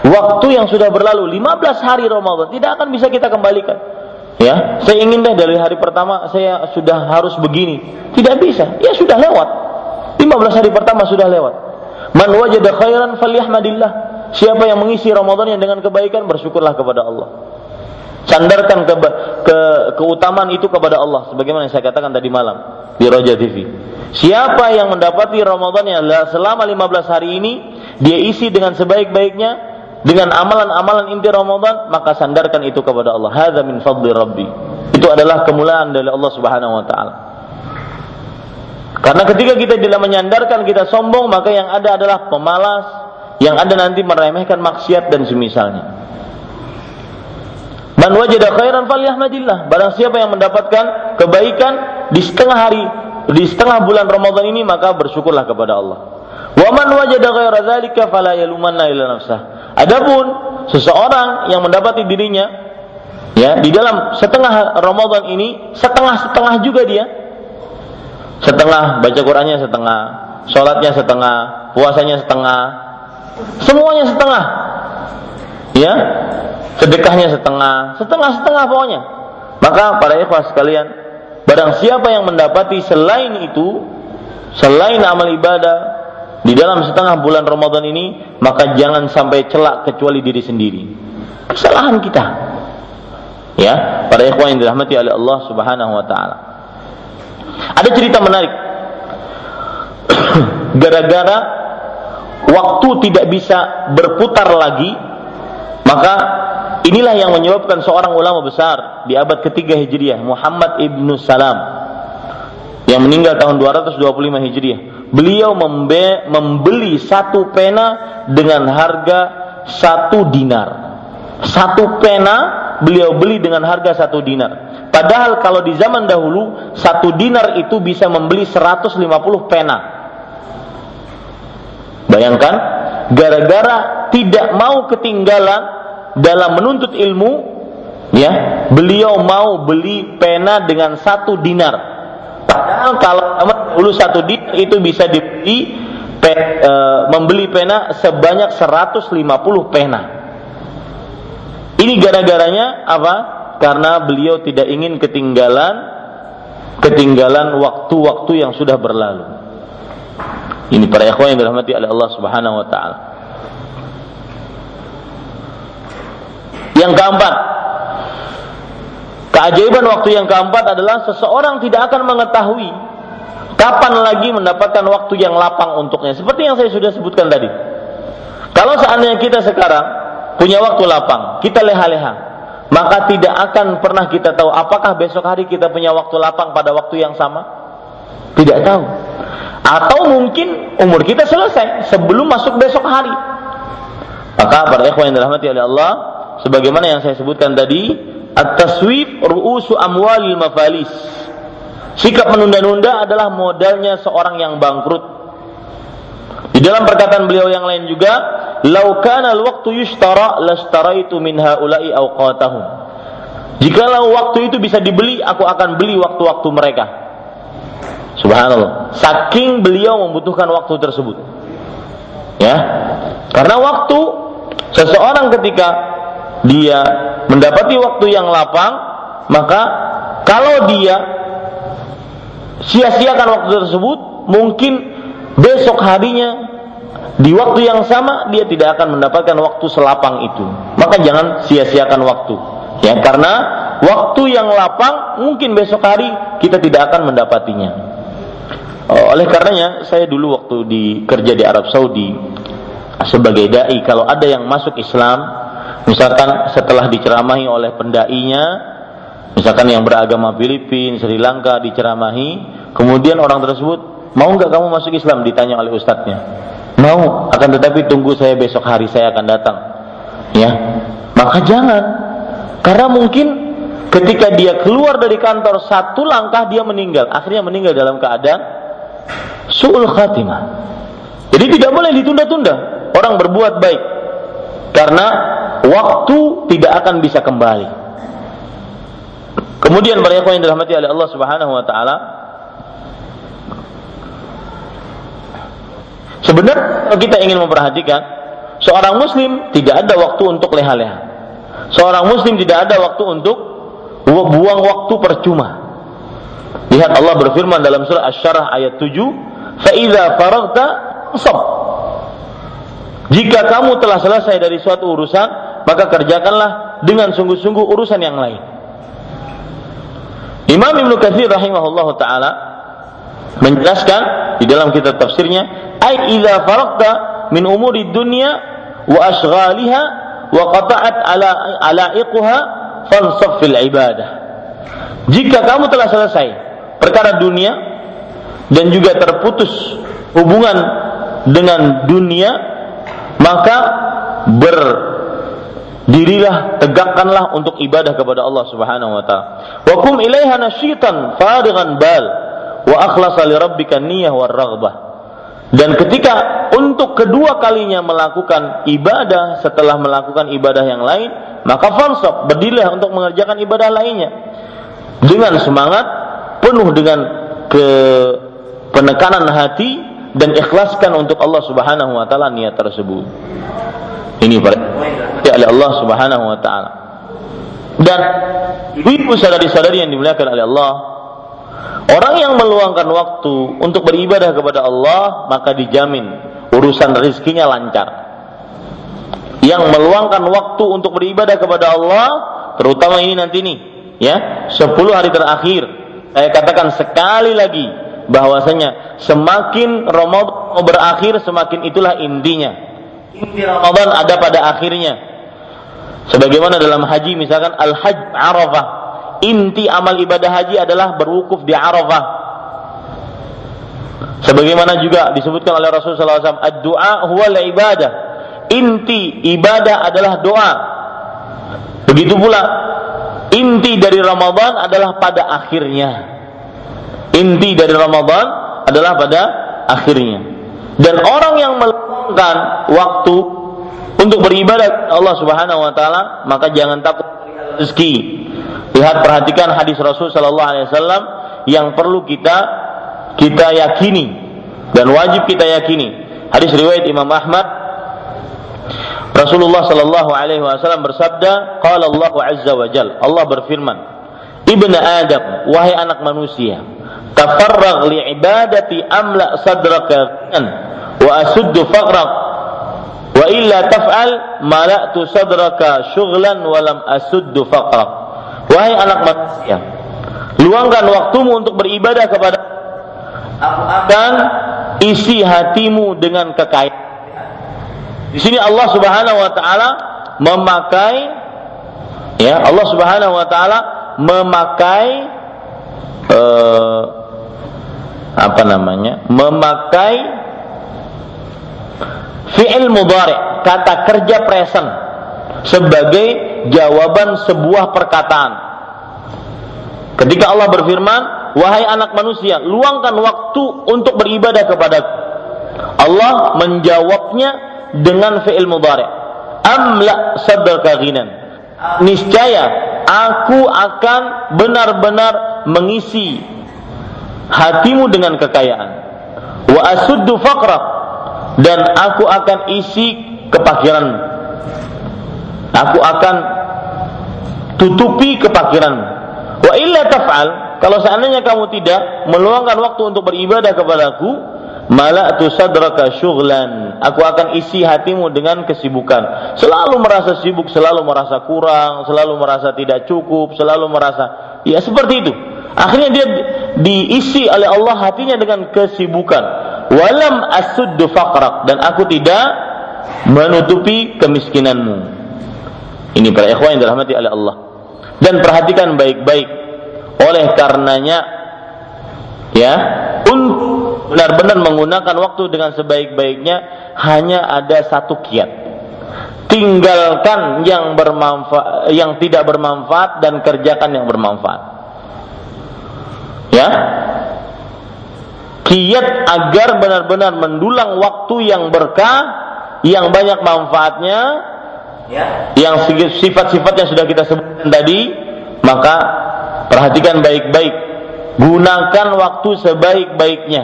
[SPEAKER 1] Waktu yang sudah berlalu 15 hari Ramadan tidak akan bisa kita kembalikan. Ya, saya ingin deh dari hari pertama saya sudah harus begini. Tidak bisa. Ya sudah lewat. 15 hari pertama sudah lewat. Man wajada khairan falyahmadillah. Siapa yang mengisi Ramadan yang dengan kebaikan bersyukurlah kepada Allah. Sandarkan ke, ke keutamaan itu kepada Allah sebagaimana yang saya katakan tadi malam di Roja TV. Siapa yang mendapati Ramadan yang selama 15 hari ini dia isi dengan sebaik-baiknya, dengan amalan-amalan inti Ramadan maka sandarkan itu kepada Allah hadza min fadli rabbi itu adalah kemuliaan dari Allah Subhanahu wa taala karena ketika kita tidak menyandarkan kita sombong maka yang ada adalah pemalas yang ada nanti meremehkan maksiat dan semisalnya Man wajada khairan falyahmadillah. Barang siapa yang mendapatkan kebaikan di setengah hari, di setengah bulan Ramadan ini maka bersyukurlah kepada Allah. Wa man wajada ghaira dzalika fala yalumanna illa nafsah. Adapun seseorang yang mendapati dirinya ya di dalam setengah Ramadan ini setengah-setengah juga dia. Setengah baca Qur'annya setengah, sholatnya setengah, puasanya setengah, semuanya setengah. Ya, sedekahnya setengah, setengah-setengah pokoknya. Maka para ikhwah sekalian, barang siapa yang mendapati selain itu, selain amal ibadah, di dalam setengah bulan Ramadan ini, maka jangan sampai celak kecuali diri sendiri. Kesalahan kita. Ya, para ikhwan yang dirahmati oleh Allah Subhanahu wa taala. Ada cerita menarik. [clears throat] Gara-gara waktu tidak bisa berputar lagi, maka inilah yang menyebabkan seorang ulama besar di abad ketiga Hijriah, Muhammad ibnu Salam, yang meninggal tahun 225 Hijriah beliau membe membeli satu pena dengan harga satu dinar. Satu pena beliau beli dengan harga satu dinar. Padahal kalau di zaman dahulu satu dinar itu bisa membeli 150 pena. Bayangkan, gara-gara tidak mau ketinggalan dalam menuntut ilmu, ya, beliau mau beli pena dengan satu dinar Padahal kalau dulu satu dinar itu bisa dibeli pe, e, membeli pena sebanyak 150 pena. Ini gara-garanya apa? Karena beliau tidak ingin ketinggalan ketinggalan waktu-waktu yang sudah berlalu. Ini para ikhwan yang dirahmati oleh Allah Subhanahu wa taala. Yang keempat, Keajaiban waktu yang keempat adalah seseorang tidak akan mengetahui kapan lagi mendapatkan waktu yang lapang untuknya. Seperti yang saya sudah sebutkan tadi. Kalau seandainya kita sekarang punya waktu lapang, kita leha-leha, maka tidak akan pernah kita tahu apakah besok hari kita punya waktu lapang pada waktu yang sama. Tidak tahu. Atau mungkin umur kita selesai sebelum masuk besok hari. Maka para ikhwan yang dirahmati oleh Allah, sebagaimana yang saya sebutkan tadi, At-taswif ru'usu amwalil mafalis. Sikap menunda-nunda adalah modalnya seorang yang bangkrut. Di dalam perkataan beliau yang lain juga, "Lau kana al-waqtu yushtara lastaraitu min haula'i awqatahum." Jikalau waktu itu bisa dibeli, aku akan beli waktu-waktu mereka. Subhanallah. Saking beliau membutuhkan waktu tersebut. Ya. Karena waktu seseorang ketika dia mendapati waktu yang lapang, maka kalau dia sia-siakan waktu tersebut, mungkin besok harinya di waktu yang sama dia tidak akan mendapatkan waktu selapang itu. Maka jangan sia-siakan waktu. Ya, karena waktu yang lapang mungkin besok hari kita tidak akan mendapatinya. Oh, oleh karenanya saya dulu waktu di kerja di Arab Saudi sebagai dai kalau ada yang masuk Islam misalkan setelah diceramahi oleh pendainya misalkan yang beragama Filipina, Sri Lanka diceramahi kemudian orang tersebut mau nggak kamu masuk Islam? ditanya oleh ustadznya. Mau akan tetapi tunggu saya besok hari saya akan datang. Ya. Maka jangan. Karena mungkin ketika dia keluar dari kantor satu langkah dia meninggal. Akhirnya meninggal dalam keadaan su'ul khatimah. Jadi tidak boleh ditunda-tunda. Orang berbuat baik karena waktu tidak akan bisa kembali. Kemudian para yang dirahmati oleh Allah Subhanahu wa taala Sebenarnya kita ingin memperhatikan seorang muslim tidak ada waktu untuk leha-leha. Seorang muslim tidak ada waktu untuk buang waktu percuma. Lihat Allah berfirman dalam surah Asy-Syarah ayat 7, "Fa idza faragta sab." Jika kamu telah selesai dari suatu urusan, maka kerjakanlah dengan sungguh-sungguh urusan yang lain. Imam Ibnu Katsir rahimahullahu taala menjelaskan di dalam kitab tafsirnya, "Ai idza faragta min umuri dunya wa ashghaliha wa qata'at ala alaiquha fansaf fil ibadah." Jika kamu telah selesai perkara dunia dan juga terputus hubungan dengan dunia maka berdirilah tegakkanlah untuk ibadah kepada Allah Subhanahu wa taala. Wa kum ilaiha nasyitan farigan bal wa akhlasa li rabbika niyyah war raghbah. Dan ketika untuk kedua kalinya melakukan ibadah setelah melakukan ibadah yang lain maka fansab berdirilah untuk mengerjakan ibadah lainnya. Dengan semangat penuh dengan ke penekanan hati dan ikhlaskan untuk Allah Subhanahu wa taala niat tersebut. Ini ya oleh Allah Subhanahu wa taala. Dan ibu saudari-saudari yang dimuliakan oleh Allah, orang yang meluangkan waktu untuk beribadah kepada Allah, maka dijamin urusan rezekinya lancar. Yang meluangkan waktu untuk beribadah kepada Allah, terutama ini nanti nih, ya, 10 hari terakhir saya katakan sekali lagi bahwasanya semakin Ramadan berakhir semakin itulah intinya. Inti Ramadan ada pada akhirnya. Sebagaimana dalam haji misalkan al-hajj Arafah. Inti amal ibadah haji adalah berwukuf di Arafah. Sebagaimana juga disebutkan oleh Rasulullah SAW, ad-du'a huwa ibadah. Inti ibadah adalah doa. Begitu pula inti dari Ramadan adalah pada akhirnya. Inti dari Ramadan adalah pada akhirnya. Dan orang yang meluangkan waktu untuk beribadah Allah Subhanahu wa taala, maka jangan takut rezeki. Lihat perhatikan hadis Rasul sallallahu alaihi wasallam yang perlu kita kita yakini dan wajib kita yakini. Hadis riwayat Imam Ahmad Rasulullah Shallallahu Alaihi Wasallam bersabda, "Qala Allah Azza wa Jal." Allah berfirman, "Ibnu Adam, wahai anak manusia, tafarrag li ibadati amla sadraka wa asuddu faqrak wa illa taf'al mala'tu sadraka syughlan wa lam asuddu faqrak." Wahai anak manusia, luangkan waktumu untuk beribadah kepada aku akan isi hatimu dengan kekayaan di sini Allah Subhanahu wa taala memakai ya, Allah Subhanahu wa taala memakai uh, apa namanya? Memakai fi'il mudhari, kata kerja present sebagai jawaban sebuah perkataan. Ketika Allah berfirman, "Wahai anak manusia, luangkan waktu untuk beribadah kepada Allah menjawabnya dengan fi'il mudhari. Amla ghinan. Niscaya aku akan benar-benar mengisi hatimu dengan kekayaan. Wa asuddu faqrak dan aku akan isi kepakiranmu. Aku akan tutupi kepakiranmu. Wa illa taf'al, kalau seandainya kamu tidak meluangkan waktu untuk beribadah kepadaku, mala'tu sadraka syughlan. Aku akan isi hatimu dengan kesibukan. Selalu merasa sibuk, selalu merasa kurang, selalu merasa tidak cukup, selalu merasa ya seperti itu. Akhirnya dia diisi oleh Allah hatinya dengan kesibukan. Walam asuddu faqrak dan aku tidak menutupi kemiskinanmu. Ini para ikhwan yang dirahmati oleh Allah. Dan perhatikan baik-baik oleh karenanya ya benar-benar menggunakan waktu dengan sebaik-baiknya hanya ada satu kiat tinggalkan yang bermanfaat yang tidak bermanfaat dan kerjakan yang bermanfaat ya? Kiat agar benar-benar mendulang waktu yang berkah yang banyak manfaatnya ya. yang sifat-sifat yang sudah kita sebutkan tadi maka perhatikan baik-baik. Gunakan waktu sebaik-baiknya.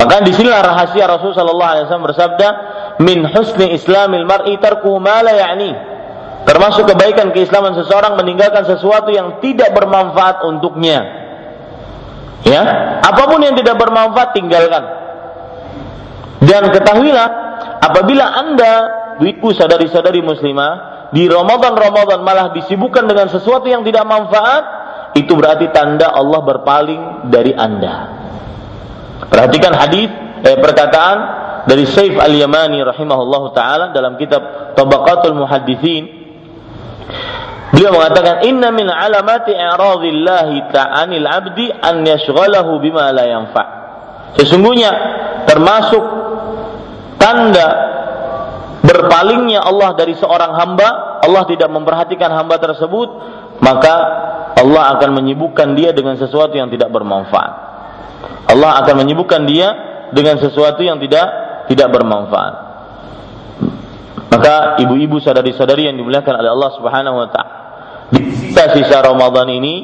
[SPEAKER 1] Maka di sinilah rahasia Rasul Shallallahu Alaihi Wasallam bersabda min husni islamil mar'i tarkuhu ma la ya'ni. Termasuk kebaikan keislaman seseorang meninggalkan sesuatu yang tidak bermanfaat untuknya Ya, apa pun yang tidak bermanfaat tinggalkan. Dan ketahuilah apabila Anda ibu sadari-sadari muslimah di Ramadan-Ramadan malah disibukkan dengan sesuatu yang tidak manfaat, itu berarti tanda Allah berpaling dari Anda. Perhatikan hadis eh, perkataan dari Saif Al-Yamani rahimahullahu taala dalam kitab Tabaqatul Muhaddithin Beliau mengatakan inna min alamati i'radillahi ta'anil 'abdi an yashghalahu bima la yanfa. Sesungguhnya termasuk tanda berpalingnya Allah dari seorang hamba, Allah tidak memperhatikan hamba tersebut, maka Allah akan menyibukkan dia dengan sesuatu yang tidak bermanfaat. Allah akan menyibukkan dia dengan sesuatu yang tidak tidak bermanfaat. Maka ibu-ibu sadari-sadari yang dimuliakan oleh Allah Subhanahu wa taala di sisa-sisa Ramadan ini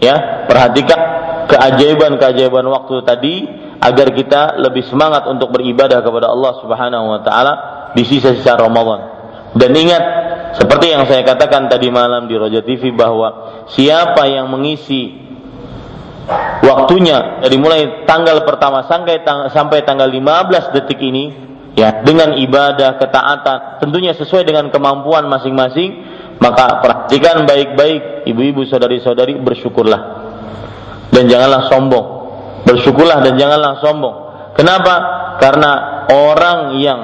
[SPEAKER 1] ya perhatikan keajaiban-keajaiban waktu tadi agar kita lebih semangat untuk beribadah kepada Allah Subhanahu wa taala di sisa-sisa Ramadan. Dan ingat seperti yang saya katakan tadi malam di Roja TV bahwa siapa yang mengisi waktunya dari mulai tanggal pertama sampai sampai tanggal 15 detik ini ya dengan ibadah ketaatan tentunya sesuai dengan kemampuan masing-masing maka perhatikan baik-baik ibu-ibu saudari-saudari bersyukurlah dan janganlah sombong. Bersyukurlah dan janganlah sombong. Kenapa? Karena orang yang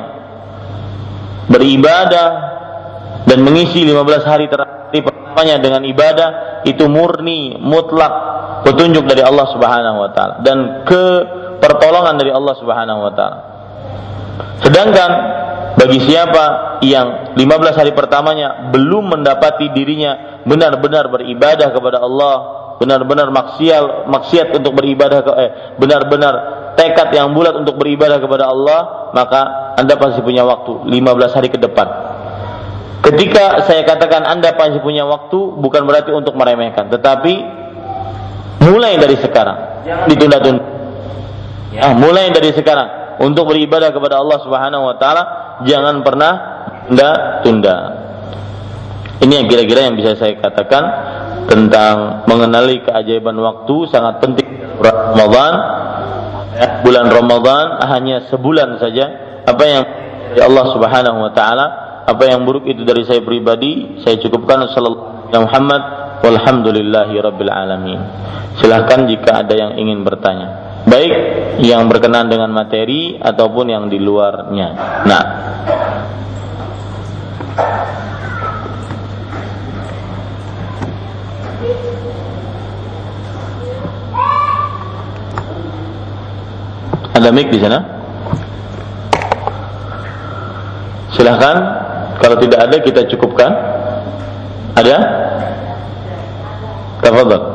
[SPEAKER 1] beribadah dan mengisi 15 hari terakhir pertamanya dengan ibadah itu murni mutlak petunjuk dari Allah Subhanahu wa taala dan ke pertolongan dari Allah Subhanahu wa taala. Sedangkan bagi siapa yang 15 hari pertamanya belum mendapati dirinya benar-benar beribadah kepada Allah, benar-benar maksiat maksiat untuk beribadah ke eh benar-benar tekad yang bulat untuk beribadah kepada Allah, maka Anda pasti punya waktu 15 hari ke depan. Ketika saya katakan Anda pasti punya waktu bukan berarti untuk meremehkan, tetapi mulai dari sekarang. Ditunda-tunda. Ya, mulai dari sekarang untuk beribadah kepada Allah Subhanahu wa taala jangan pernah tunda-tunda. Ini yang kira-kira yang bisa saya katakan tentang mengenali keajaiban waktu sangat penting Ramadan. Ya, bulan Ramadan hanya sebulan saja. Apa yang dari Allah Subhanahu wa taala, apa yang buruk itu dari saya pribadi, saya cukupkan sallallahu Muhammad walhamdulillahi rabbil alamin. Silahkan jika ada yang ingin bertanya baik yang berkenan dengan materi ataupun yang di luarnya. Nah, ada mic di sana? Silahkan kalau tidak ada kita cukupkan. Ada? Tafadhol.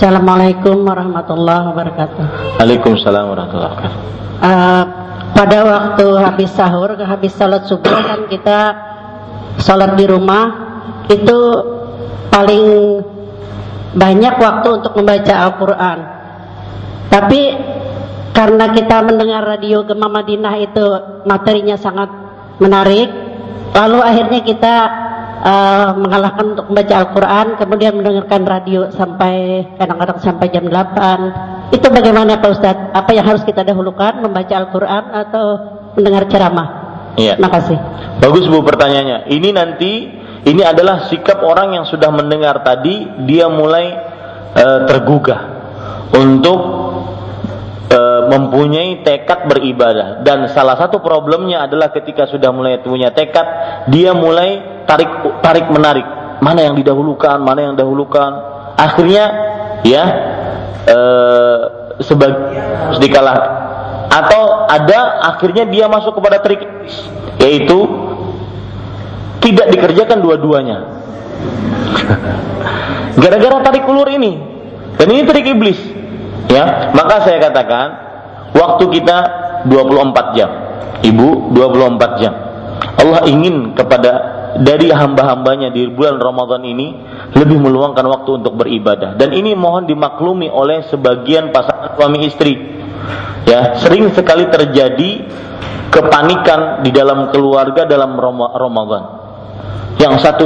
[SPEAKER 2] Assalamualaikum warahmatullahi wabarakatuh.
[SPEAKER 1] Waalaikumsalam warahmatullahi wabarakatuh.
[SPEAKER 2] Uh, pada waktu habis sahur, habis salat subuh kan kita sholat di rumah itu paling banyak waktu untuk membaca Al-Quran. Tapi karena kita mendengar radio Gema Madinah itu materinya sangat menarik, lalu akhirnya kita uh, mengalahkan untuk membaca Al-Quran, kemudian mendengarkan radio sampai kadang-kadang sampai jam 8. Itu bagaimana Pak Ustadz? Apa yang harus kita dahulukan, membaca Al-Quran atau mendengar ceramah?
[SPEAKER 1] Iya. Terima kasih. Bagus Bu pertanyaannya. Ini nanti ini adalah sikap orang yang sudah mendengar tadi, dia mulai uh, tergugah untuk uh, mempunyai tekad beribadah. Dan salah satu problemnya adalah ketika sudah mulai punya tekad, dia mulai tarik tarik menarik. Mana yang didahulukan mana yang dahulukan. Akhirnya ya eh, sebagai sedikalah. Atau ada akhirnya dia masuk kepada trik yaitu tidak dikerjakan dua-duanya. [laughs] Gara-gara tarik ulur ini. Dan ini trik iblis ya maka saya katakan waktu kita 24 jam. Ibu 24 jam. Allah ingin kepada dari hamba-hambanya di bulan Ramadan ini lebih meluangkan waktu untuk beribadah. Dan ini mohon dimaklumi oleh sebagian pasangan suami istri. Ya sering sekali terjadi kepanikan di dalam keluarga dalam Ramadan. Yang satu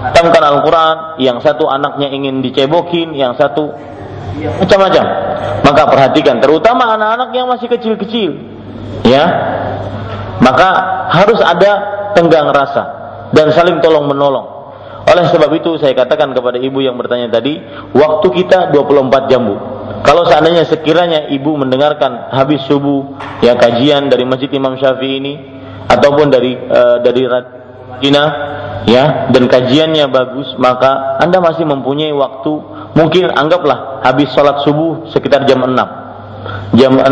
[SPEAKER 1] menghatamkan Al-Quran yang satu anaknya ingin dicebokin yang satu macam-macam maka perhatikan terutama anak-anak yang masih kecil-kecil ya maka harus ada tenggang rasa dan saling tolong menolong. Oleh sebab itu saya katakan kepada ibu yang bertanya tadi, waktu kita 24 jam Bu. Kalau seandainya sekiranya ibu mendengarkan habis subuh ya kajian dari Masjid Imam Syafi'i ini ataupun dari uh, dari Cina ya dan kajiannya bagus maka Anda masih mempunyai waktu. Mungkin anggaplah habis sholat subuh sekitar jam 6 jam 6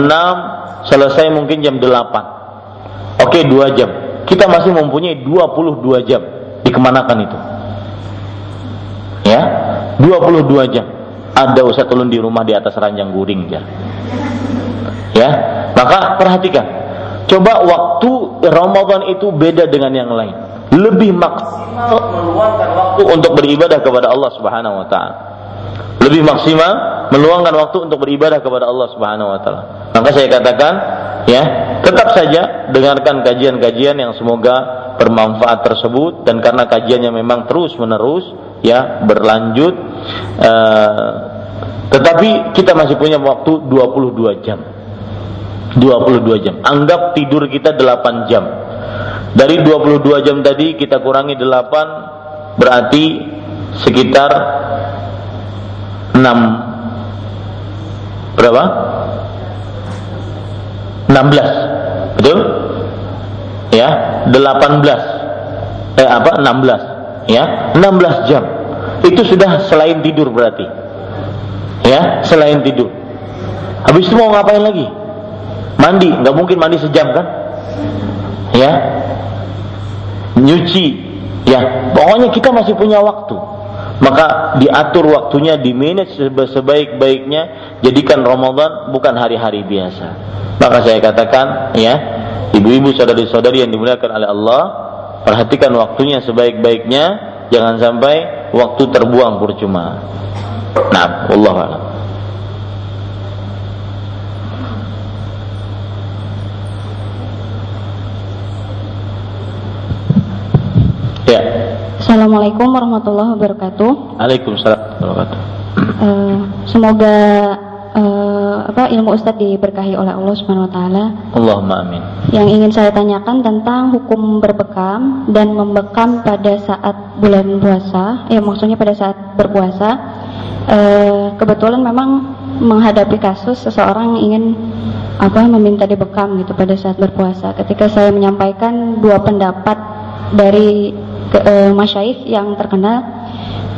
[SPEAKER 1] selesai mungkin jam 8 oke dua jam. Kita masih mempunyai 22 jam. Dikemanakan itu? Ya 22 jam. Ada Ustaz Ulun di rumah di atas ranjang guring ya ya maka perhatikan. Coba waktu Ramadan itu beda dengan yang lain lebih maksimal meluangkan waktu untuk beribadah kepada Allah Subhanahu wa taala. Lebih maksimal meluangkan waktu untuk beribadah kepada Allah Subhanahu wa taala. Maka saya katakan ya tetap saja dengarkan kajian-kajian yang semoga bermanfaat tersebut. Dan karena kajiannya memang terus menerus ya berlanjut uh, tetapi kita masih punya waktu 22 jam. 22 jam. Anggap tidur kita 8 jam dari 22 jam tadi kita kurangi 8 berarti sekitar 6 berapa? 16 betul? Ya 18 eh apa? 16 ya 16 jam. Itu sudah selain tidur berarti. Ya selain tidur. Habis itu mau ngapain lagi? Mandi. Nggak mungkin mandi sejam kan? Ya nyuci. Ya pokoknya kita masih punya waktu. Maka diatur waktunya di manage sebaik-baiknya. Jadikan Ramadan bukan hari-hari biasa. Maka saya katakan, ya, ibu-ibu saudari-saudari yang dimuliakan oleh Allah, perhatikan waktunya sebaik-baiknya, jangan sampai waktu terbuang percuma. Nah, Allah a'lam.
[SPEAKER 3] Ya. Assalamualaikum warahmatullahi wabarakatuh.
[SPEAKER 1] Waalaikumsalam warahmatullahi wabarakatuh.
[SPEAKER 3] Uh, semoga uh, apa ilmu Ustadz diberkahi oleh Allah Subhanahu wa taala.
[SPEAKER 1] Allahumma amin.
[SPEAKER 3] Yang ingin saya tanyakan tentang hukum berbekam dan membekam pada saat bulan puasa, ya maksudnya pada saat berpuasa. Uh, kebetulan memang menghadapi kasus seseorang ingin apa meminta dibekam gitu pada saat berpuasa. Ketika saya menyampaikan dua pendapat dari uh, masyaikh yang terkenal.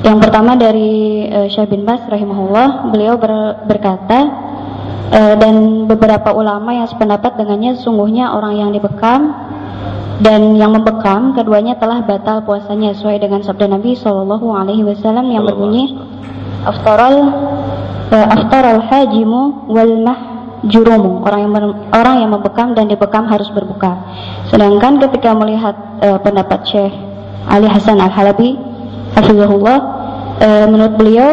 [SPEAKER 3] Yang pertama dari uh, Syekh bin Bas rahimahullah, beliau ber, berkata uh, dan beberapa ulama yang sependapat dengannya sungguhnya orang yang dibekam dan yang membekam keduanya telah batal puasanya sesuai dengan sabda Nabi Shallallahu alaihi wasallam yang berbunyi aftaral uh, aftar al hajimu wal mahjurumu. Orang yang orang yang membekam dan dibekam harus berbuka. Sedangkan ketika melihat uh, pendapat Syekh Ali Hasan Al Halabi hafizahullah uh, menurut beliau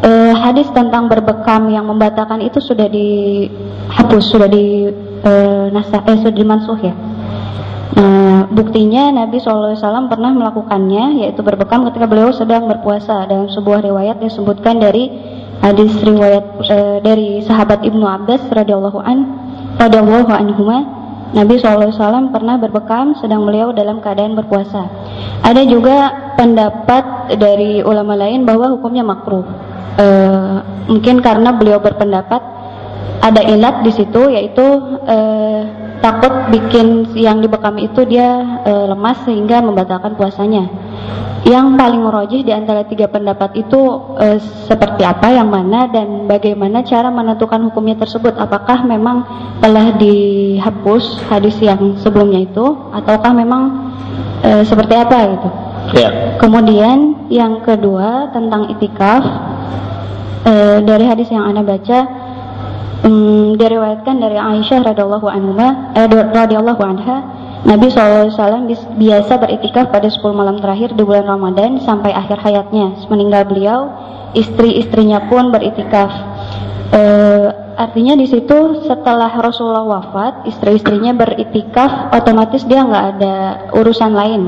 [SPEAKER 3] uh, hadis tentang berbekam yang membatalkan itu sudah dihapus sudah di uh, nasa, eh, sudah dimansuh ya Nah, buktinya Nabi SAW pernah melakukannya, yaitu berbekam ketika beliau sedang berpuasa. Dalam sebuah riwayat disebutkan dari hadis riwayat e, dari sahabat Ibnu Abbas radhiyallahu an radhiyallahu anhuma Nabi SAW pernah berbekam sedang beliau dalam keadaan berpuasa. Ada juga pendapat dari ulama lain bahwa hukumnya makruh. E, mungkin karena beliau berpendapat ada ilat di situ yaitu e, takut bikin yang dibekam itu dia e, lemas sehingga membatalkan puasanya. Yang paling merojih di antara tiga pendapat itu e, seperti apa, yang mana dan bagaimana cara menentukan hukumnya tersebut? Apakah memang telah dihapus hadis yang sebelumnya itu, ataukah memang e, seperti apa gitu?
[SPEAKER 1] Ya.
[SPEAKER 3] Kemudian yang kedua tentang itikaf e, dari hadis yang anda baca um, diriwayatkan dari Aisyah radhiallahu anha eh, radhiyallahu anha Nabi SAW biasa beritikaf pada 10 malam terakhir di bulan Ramadan sampai akhir hayatnya. Meninggal beliau, istri-istrinya pun beritikaf. E, artinya di situ setelah Rasulullah wafat, istri-istrinya beritikaf, otomatis dia nggak ada urusan lain.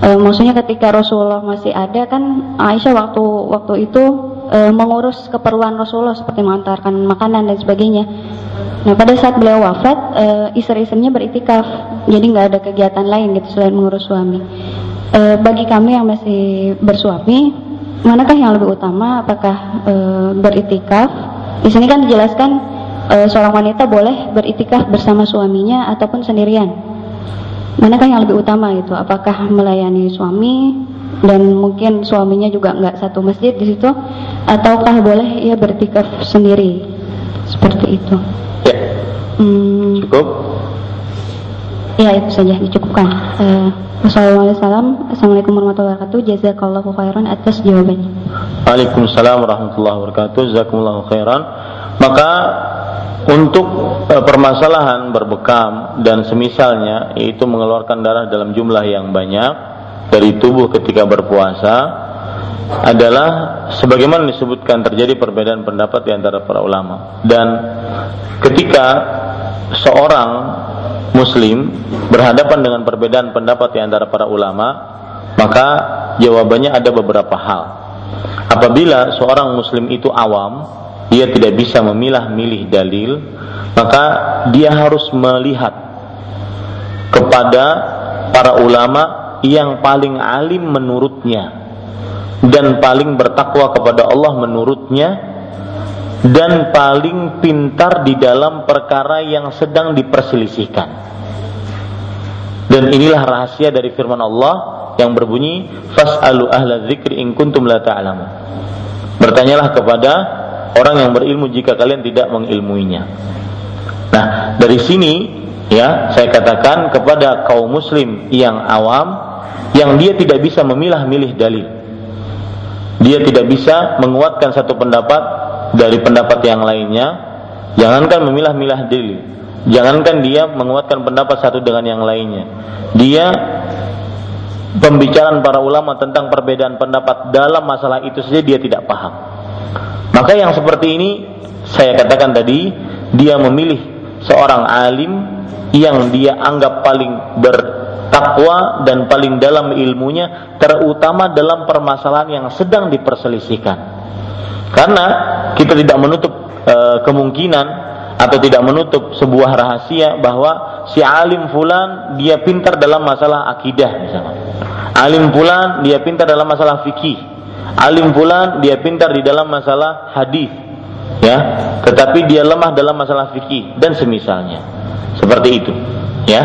[SPEAKER 3] E, maksudnya ketika Rasulullah masih ada kan Aisyah waktu waktu itu e, mengurus keperluan Rasulullah seperti mengantarkan makanan dan sebagainya. Nah pada saat beliau wafat, e, istri-istrinya beritikaf, jadi nggak ada kegiatan lain gitu selain mengurus suami. E, bagi kami yang masih bersuami, manakah yang lebih utama? Apakah e, beritikaf? Di sini kan dijelaskan e, seorang wanita boleh beritikaf bersama suaminya ataupun sendirian. Manakah yang lebih utama itu? Apakah melayani suami dan mungkin suaminya juga nggak satu masjid di situ? Ataukah boleh ia bertikaf sendiri? Seperti itu.
[SPEAKER 1] Ya. Hmm, cukup
[SPEAKER 3] ya itu saja. Dicukupkan. Uh, Wassalamualaikum warahmatullahi wabarakatuh. Jazakallahu khairan atas jawabannya.
[SPEAKER 1] Waalaikumsalam warahmatullahi wabarakatuh. Jazakumullahu khairan. Maka untuk e, permasalahan berbekam dan semisalnya Yaitu mengeluarkan darah dalam jumlah yang banyak dari tubuh ketika berpuasa adalah sebagaimana disebutkan terjadi perbedaan pendapat di antara para ulama. Dan ketika seorang muslim berhadapan dengan perbedaan pendapat di antara para ulama maka jawabannya ada beberapa hal. Apabila seorang muslim itu awam dia tidak bisa memilah-milih dalil maka dia harus melihat kepada para ulama yang paling alim menurutnya dan paling bertakwa kepada Allah menurutnya dan paling pintar di dalam perkara yang sedang diperselisihkan. Dan inilah rahasia dari firman Allah yang berbunyi fas'alu ahla dzikri in kuntum la ta'lamun. Bertanyalah kepada orang yang berilmu jika kalian tidak mengilmuinya. Nah, dari sini ya saya katakan kepada kaum muslim yang awam yang dia tidak bisa memilah-milih dalil. Dia tidak bisa menguatkan satu pendapat dari pendapat yang lainnya. Jangankan memilah-milah dalil. Jangankan dia menguatkan pendapat satu dengan yang lainnya. Dia pembicaraan para ulama tentang perbedaan pendapat dalam masalah itu saja dia tidak paham. Maka yang seperti ini saya katakan tadi dia memilih seorang alim yang dia anggap paling ber takwa dan paling dalam ilmunya terutama dalam permasalahan yang sedang diperselisihkan. Karena kita tidak menutup e, kemungkinan atau tidak menutup sebuah rahasia bahwa si alim fulan dia pintar dalam masalah akidah misalnya. Alim fulan dia pintar dalam masalah fikih. Alim fulan dia pintar di dalam masalah hadis. Ya, tetapi dia lemah dalam masalah fikih dan semisalnya. Seperti itu. Ya.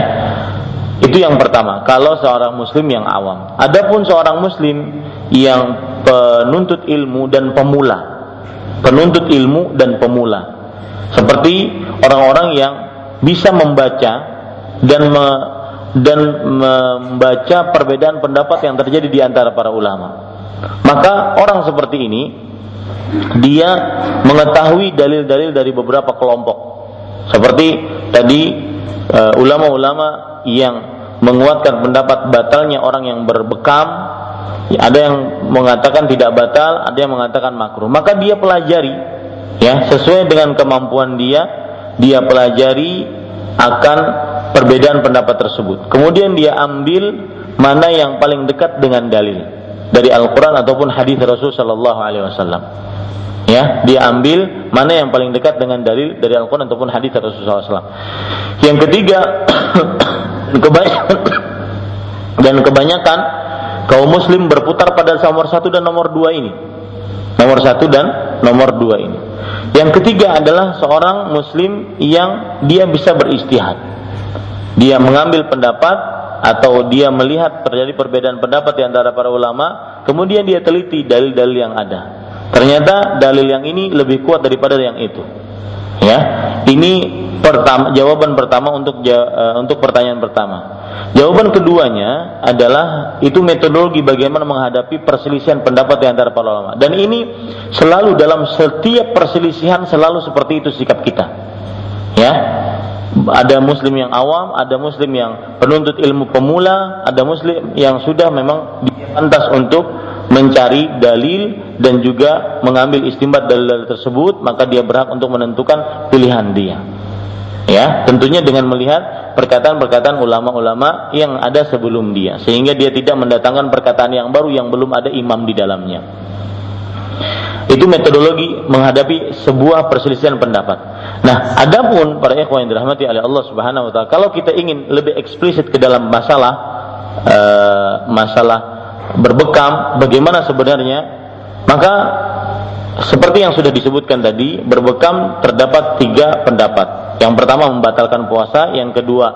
[SPEAKER 1] Itu yang pertama, kalau seorang muslim yang awam. Adapun seorang muslim yang penuntut ilmu dan pemula. Penuntut ilmu dan pemula. Seperti orang-orang yang bisa membaca dan me, dan membaca perbedaan pendapat yang terjadi di antara para ulama. Maka orang seperti ini dia mengetahui dalil-dalil dari beberapa kelompok. Seperti tadi uh, ulama-ulama yang menguatkan pendapat batalnya orang yang berbekam, ada yang mengatakan tidak batal, ada yang mengatakan makruh. Maka dia pelajari ya sesuai dengan kemampuan dia, dia pelajari akan perbedaan pendapat tersebut. Kemudian dia ambil mana yang paling dekat dengan dalil dari Al-Qur'an ataupun hadis Rasul sallallahu alaihi wasallam. Ya, dia ambil mana yang paling dekat dengan dalil dari Al-Qur'an ataupun hadis Rasulullah SAW. Yang ketiga, [coughs] [coughs] dan kebanyakan kaum muslim berputar pada nomor satu dan nomor dua ini. Nomor satu dan nomor dua ini. Yang ketiga adalah seorang muslim yang dia bisa beristihad. Dia mengambil pendapat atau dia melihat terjadi perbedaan pendapat di antara para ulama, kemudian dia teliti dalil-dalil yang ada. Ternyata dalil yang ini lebih kuat daripada yang itu. Ya, ini pertama jawaban pertama untuk uh, untuk pertanyaan pertama. Jawaban keduanya adalah itu metodologi bagaimana menghadapi perselisihan pendapat di antara para ulama. Dan ini selalu dalam setiap perselisihan selalu seperti itu sikap kita. Ya. Ada muslim yang awam, ada muslim yang penuntut ilmu pemula, ada muslim yang sudah memang pantas untuk mencari dalil dan juga mengambil istimbat dalil-dalil tersebut, maka dia berhak untuk menentukan pilihan dia ya tentunya dengan melihat perkataan-perkataan ulama-ulama yang ada sebelum dia sehingga dia tidak mendatangkan perkataan yang baru yang belum ada imam di dalamnya itu metodologi menghadapi sebuah perselisihan pendapat. Nah, adapun para ikhwan yang dirahmati oleh Allah Subhanahu wa taala, kalau kita ingin lebih eksplisit ke dalam masalah uh, masalah berbekam, bagaimana sebenarnya? Maka seperti yang sudah disebutkan tadi, berbekam terdapat tiga pendapat. Yang pertama membatalkan puasa, yang kedua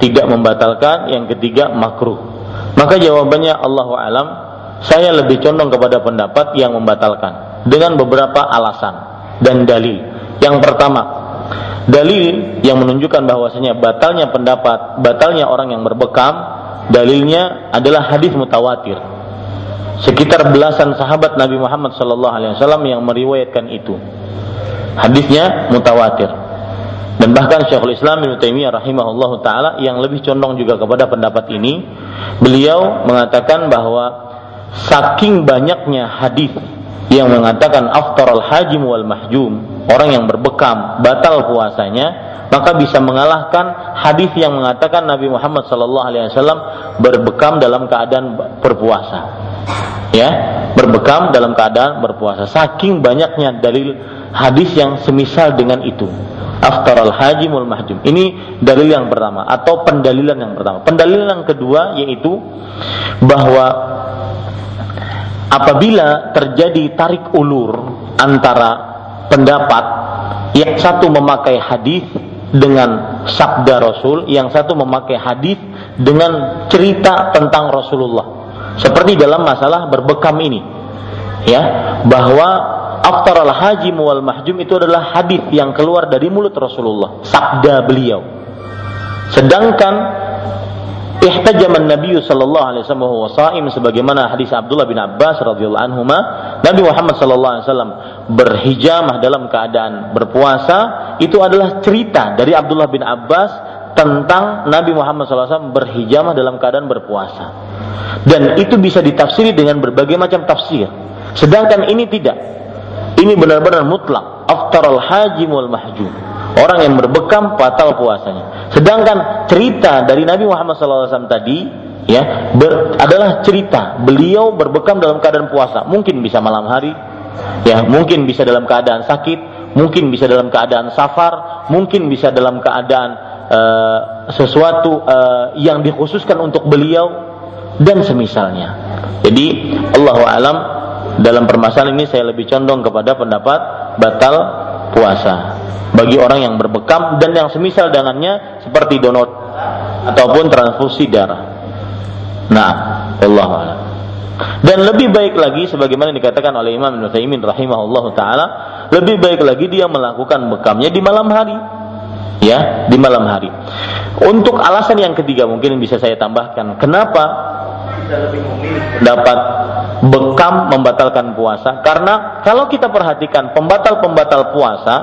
[SPEAKER 1] tidak membatalkan, yang ketiga makruh. Maka jawabannya Allahu alam, saya lebih condong kepada pendapat yang membatalkan dengan beberapa alasan dan dalil. Yang pertama, dalil yang menunjukkan bahwasanya batalnya pendapat, batalnya orang yang berbekam, dalilnya adalah hadis mutawatir. Sekitar belasan sahabat Nabi Muhammad SAW yang meriwayatkan itu. Hadisnya mutawatir. Dan bahkan Syekhul Islam Ibnu Taimiyah rahimahullahu taala yang lebih condong juga kepada pendapat ini, beliau mengatakan bahwa saking banyaknya hadis yang mengatakan aftaral hajim wal mahjum, orang yang berbekam batal puasanya, maka bisa mengalahkan hadis yang mengatakan Nabi Muhammad alaihi wasallam berbekam dalam keadaan berpuasa. Ya, berbekam dalam keadaan berpuasa. Saking banyaknya dalil hadis yang semisal dengan itu aftaral hajimul mahjum. Ini dalil yang pertama atau pendalilan yang pertama. Pendalilan yang kedua yaitu bahwa apabila terjadi tarik ulur antara pendapat yang satu memakai hadis dengan sabda Rasul, yang satu memakai hadis dengan cerita tentang Rasulullah. Seperti dalam masalah berbekam ini. Ya, bahwa aftar al hajim wal mahjum itu adalah hadis yang keluar dari mulut Rasulullah, sabda beliau. Sedangkan ihtajaman Nabi sallallahu alaihi wasallam wa saim sebagaimana hadis Abdullah bin Abbas radhiyallahu anhu Nabi Muhammad sallallahu alaihi wasallam berhijamah dalam keadaan berpuasa itu adalah cerita dari Abdullah bin Abbas tentang Nabi Muhammad SAW berhijamah dalam keadaan berpuasa dan itu bisa ditafsiri dengan berbagai macam tafsir sedangkan ini tidak ini benar-benar mutlak. Aftar al-hajim wal mahjum. Orang yang berbekam batal puasanya. Sedangkan cerita dari Nabi Muhammad SAW tadi ya ber, adalah cerita beliau berbekam dalam keadaan puasa. Mungkin bisa malam hari, ya mungkin bisa dalam keadaan sakit, mungkin bisa dalam keadaan safar, mungkin bisa dalam keadaan uh, sesuatu uh, yang dikhususkan untuk beliau dan semisalnya. Jadi Allah alam dalam permasalahan ini saya lebih condong kepada pendapat batal puasa bagi orang yang berbekam dan yang semisal dengannya seperti donor ataupun transfusi darah. Nah, Allah Dan lebih baik lagi sebagaimana dikatakan oleh Imam Ibnu Taimin rahimahullah taala, lebih baik lagi dia melakukan bekamnya di malam hari. Ya, di malam hari. Untuk alasan yang ketiga mungkin bisa saya tambahkan, kenapa dapat bekam membatalkan puasa? Karena kalau kita perhatikan pembatal-pembatal puasa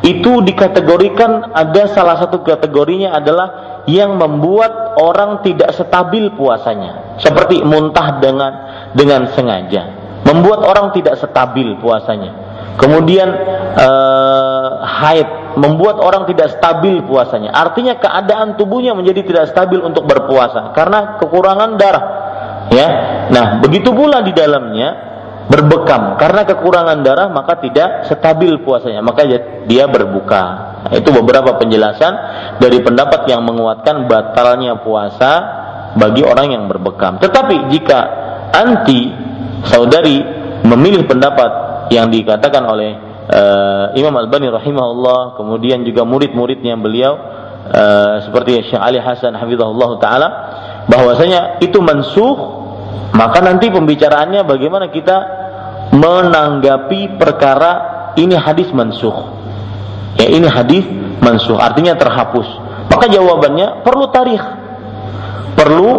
[SPEAKER 1] itu dikategorikan ada salah satu kategorinya adalah yang membuat orang tidak stabil puasanya. Seperti muntah dengan dengan sengaja. Membuat orang tidak stabil puasanya. Kemudian uh, haid membuat orang tidak stabil puasanya. Artinya keadaan tubuhnya menjadi tidak stabil untuk berpuasa karena kekurangan darah. Ya. Nah begitu pula di dalamnya berbekam. Karena kekurangan darah maka tidak stabil puasanya. Maka dia berbuka. Nah, itu beberapa penjelasan dari pendapat yang menguatkan batalnya puasa bagi orang yang berbekam. Tetapi jika anti saudari memilih pendapat yang dikatakan oleh uh, Imam Al-Bani rahimahullah kemudian juga murid-muridnya beliau uh, seperti Syekh Ali Hasan hafizahullah taala bahwasanya itu mansuh maka nanti pembicaraannya bagaimana kita menanggapi perkara ini hadis mansuh. Ya, ini hadis mansuh, artinya terhapus. Maka jawabannya perlu tarikh. Perlu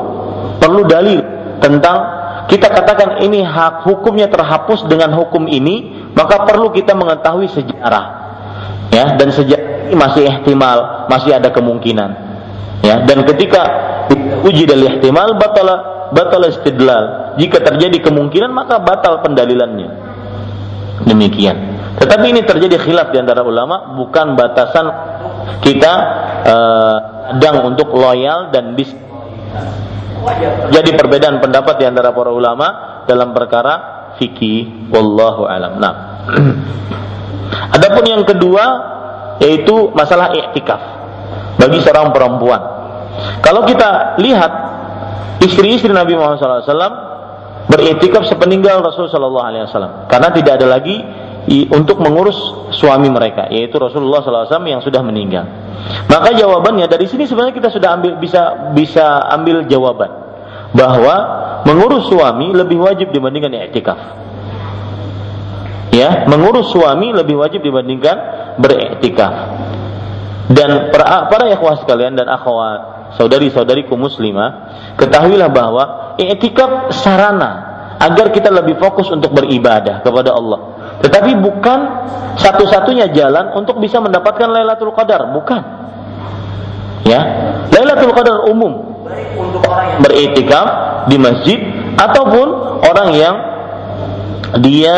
[SPEAKER 1] perlu dalil tentang kita katakan ini hak hukumnya terhapus dengan hukum ini, maka perlu kita mengetahui sejarah. Ya, dan ini masih ihtimal, masih ada kemungkinan. Ya, dan ketika uji dari ihtimal batala batal istidlal. Jika terjadi kemungkinan maka batal pendalilannya. Demikian. Tetapi ini terjadi khilaf di antara ulama, bukan batasan kita uh, sedang untuk loyal dan bis. Jadi perbedaan pendapat di antara para ulama dalam perkara fikih wallahu alam. Nah. [clears throat] Adapun yang kedua yaitu masalah iktikaf bagi seorang perempuan. Kalau kita lihat istri-istri Nabi Muhammad SAW beriktikaf sepeninggal Rasulullah SAW karena tidak ada lagi untuk mengurus suami mereka yaitu Rasulullah SAW yang sudah meninggal maka jawabannya dari sini sebenarnya kita sudah ambil bisa bisa ambil jawaban. Bahwa mengurus suami lebih wajib dibandingkan iktikaf ya mengurus suami lebih wajib dibandingkan beriktikaf. Dan para, para ikhwah sekalian dan akhwat saudari-saudariku muslimah, ketahuilah bahwa i'tikaf sarana agar kita lebih fokus untuk beribadah kepada Allah. Tetapi bukan satu-satunya jalan untuk bisa mendapatkan Lailatul Qadar, bukan. Ya, Lailatul Qadar umum beriktikaf di masjid ataupun orang yang dia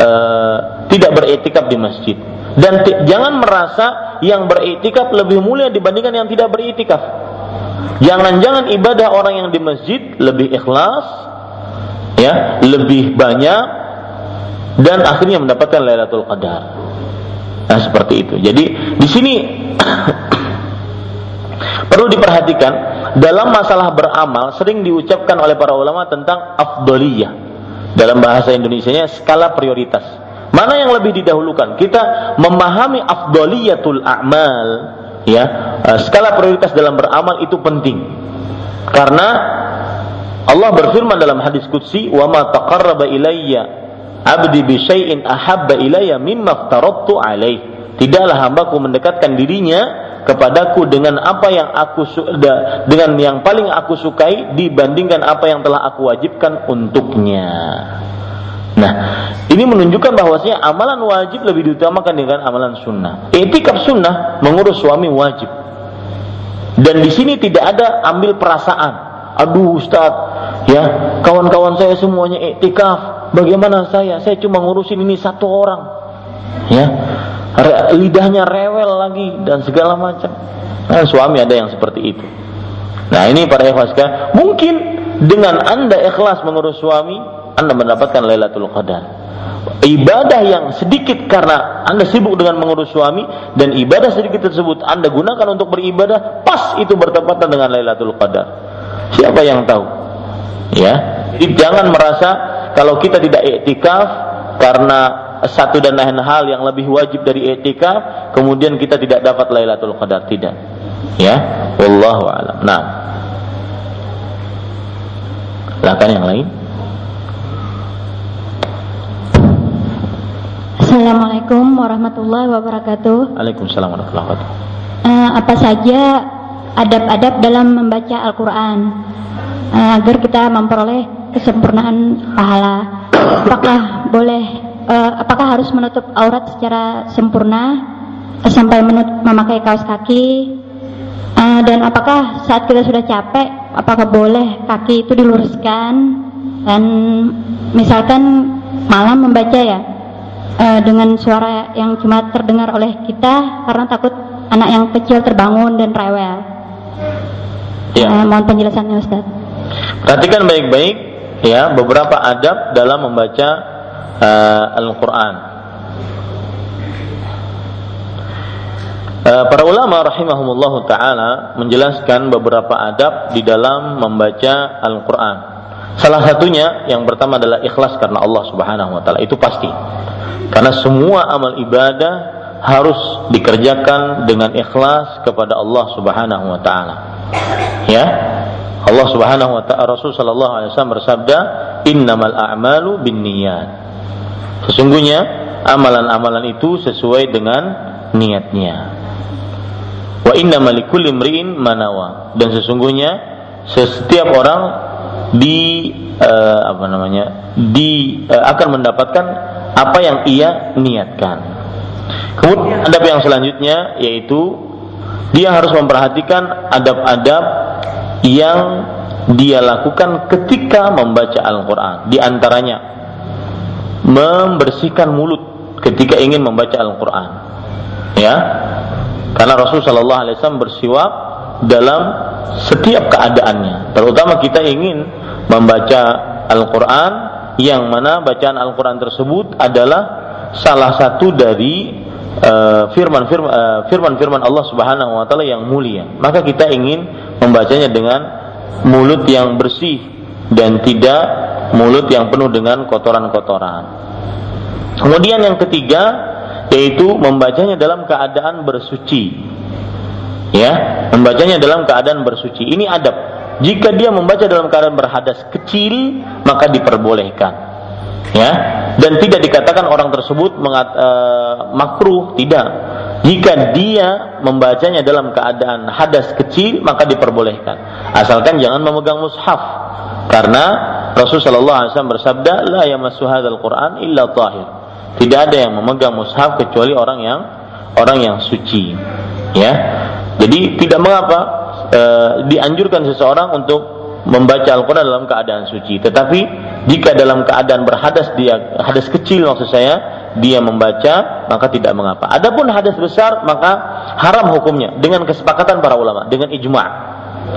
[SPEAKER 1] uh, tidak beriktikaf di masjid. Dan jangan merasa yang beriktikaf lebih mulia dibandingkan yang tidak beriktikaf. Jangan-jangan ibadah orang yang di masjid lebih ikhlas, ya, lebih banyak dan akhirnya mendapatkan Lailatul Qadar. Nah, seperti itu. Jadi di sini [coughs] perlu diperhatikan dalam masalah beramal sering diucapkan oleh para ulama tentang afdoliyah. Dalam bahasa Indonesia-nya skala prioritas. Mana yang lebih didahulukan? Kita memahami afdoliyatul a'mal ya uh, skala prioritas dalam beramal itu penting karena Allah berfirman dalam hadis qudsi wa ma taqarraba ilayya abdi bi syai'in ahabba ilayya mimma aftaradtu alaih tidaklah hambaku mendekatkan dirinya kepadaku dengan apa yang aku dengan yang paling aku sukai dibandingkan apa yang telah aku wajibkan untuknya Nah, ini menunjukkan bahwasanya amalan wajib lebih diutamakan dengan amalan sunnah. Etikaf sunnah mengurus suami wajib. Dan di sini tidak ada ambil perasaan. Aduh Ustaz, ya kawan-kawan saya semuanya etikaf. Bagaimana saya? Saya cuma ngurusin ini satu orang. Ya, lidahnya rewel lagi dan segala macam. Nah, suami ada yang seperti itu. Nah ini para ikhlas mungkin dengan anda ikhlas mengurus suami, anda mendapatkan Lailatul Qadar. Ibadah yang sedikit karena Anda sibuk dengan mengurus suami dan ibadah sedikit tersebut Anda gunakan untuk beribadah, pas itu bertepatan dengan Lailatul Qadar. Siapa yang tahu? Ya. Jadi jangan merasa kalau kita tidak iktikaf karena satu dan lain hal yang lebih wajib dari iktikaf, kemudian kita tidak dapat Lailatul Qadar, tidak. Ya, wallahu alam. Nah. Silakan yang lain.
[SPEAKER 3] Assalamualaikum warahmatullahi wabarakatuh.
[SPEAKER 1] Waalaikumsalam warahmatullahi wabarakatuh.
[SPEAKER 3] Uh, apa saja adab-adab dalam membaca Al-Quran uh, agar kita memperoleh kesempurnaan pahala. Apakah boleh uh, apakah harus menutup aurat secara sempurna uh, sampai memakai kaos kaki? Dan apakah saat kita sudah capek apakah boleh kaki itu diluruskan dan misalkan malam membaca ya dengan suara yang cuma terdengar oleh kita karena takut anak yang kecil terbangun dan rewel. Ya. Uh, mohon penjelasannya Ustaz.
[SPEAKER 1] Perhatikan baik-baik ya beberapa adab dalam membaca uh, Al-Qur'an. Uh, para ulama rahimahumullah taala menjelaskan beberapa adab di dalam membaca Al-Qur'an. Salah satunya yang pertama adalah ikhlas karena Allah Subhanahu wa taala. Itu pasti. Karena semua amal ibadah harus dikerjakan dengan ikhlas kepada Allah Subhanahu wa taala. Ya, Allah Subhanahu wa taala Rasul sallallahu alaihi wasallam bersabda, "Innamal a'malu binniyat." Sesungguhnya amalan-amalan itu sesuai dengan niatnya. Wa innamal likulli imri'in manawa. Dan sesungguhnya setiap orang di uh, apa namanya? di uh, akan mendapatkan apa yang ia niatkan. Kemudian adab yang selanjutnya yaitu dia harus memperhatikan adab-adab yang dia lakukan ketika membaca Al-Quran. Di antaranya membersihkan mulut ketika ingin membaca Al-Quran. Ya, karena Rasul Shallallahu Alaihi Wasallam bersiwak dalam setiap keadaannya. Terutama kita ingin membaca Al-Quran yang mana bacaan Al-Quran tersebut adalah salah satu dari firman-firman uh, firman-firman uh, Allah Subhanahu wa taala yang mulia. Maka kita ingin membacanya dengan mulut yang bersih dan tidak mulut yang penuh dengan kotoran-kotoran. Kemudian yang ketiga yaitu membacanya dalam keadaan bersuci. Ya, membacanya dalam keadaan bersuci. Ini adab. Jika dia membaca dalam keadaan berhadas kecil, maka diperbolehkan ya. Dan tidak dikatakan orang tersebut mengat, e, makruh tidak. Jika dia membacanya dalam keadaan hadas kecil maka diperbolehkan. Asalkan jangan memegang mushaf. Karena Rasul Shallallahu Alaihi Wasallam bersabda la yamassu hadzal Quran illa tahir. Tidak ada yang memegang mushaf kecuali orang yang orang yang suci. Ya. Jadi tidak mengapa e, dianjurkan seseorang untuk membaca Al-Quran dalam keadaan suci. Tetapi jika dalam keadaan berhadas dia hadas kecil maksud saya dia membaca maka tidak mengapa. Adapun hadas besar maka haram hukumnya dengan kesepakatan para ulama dengan ijma.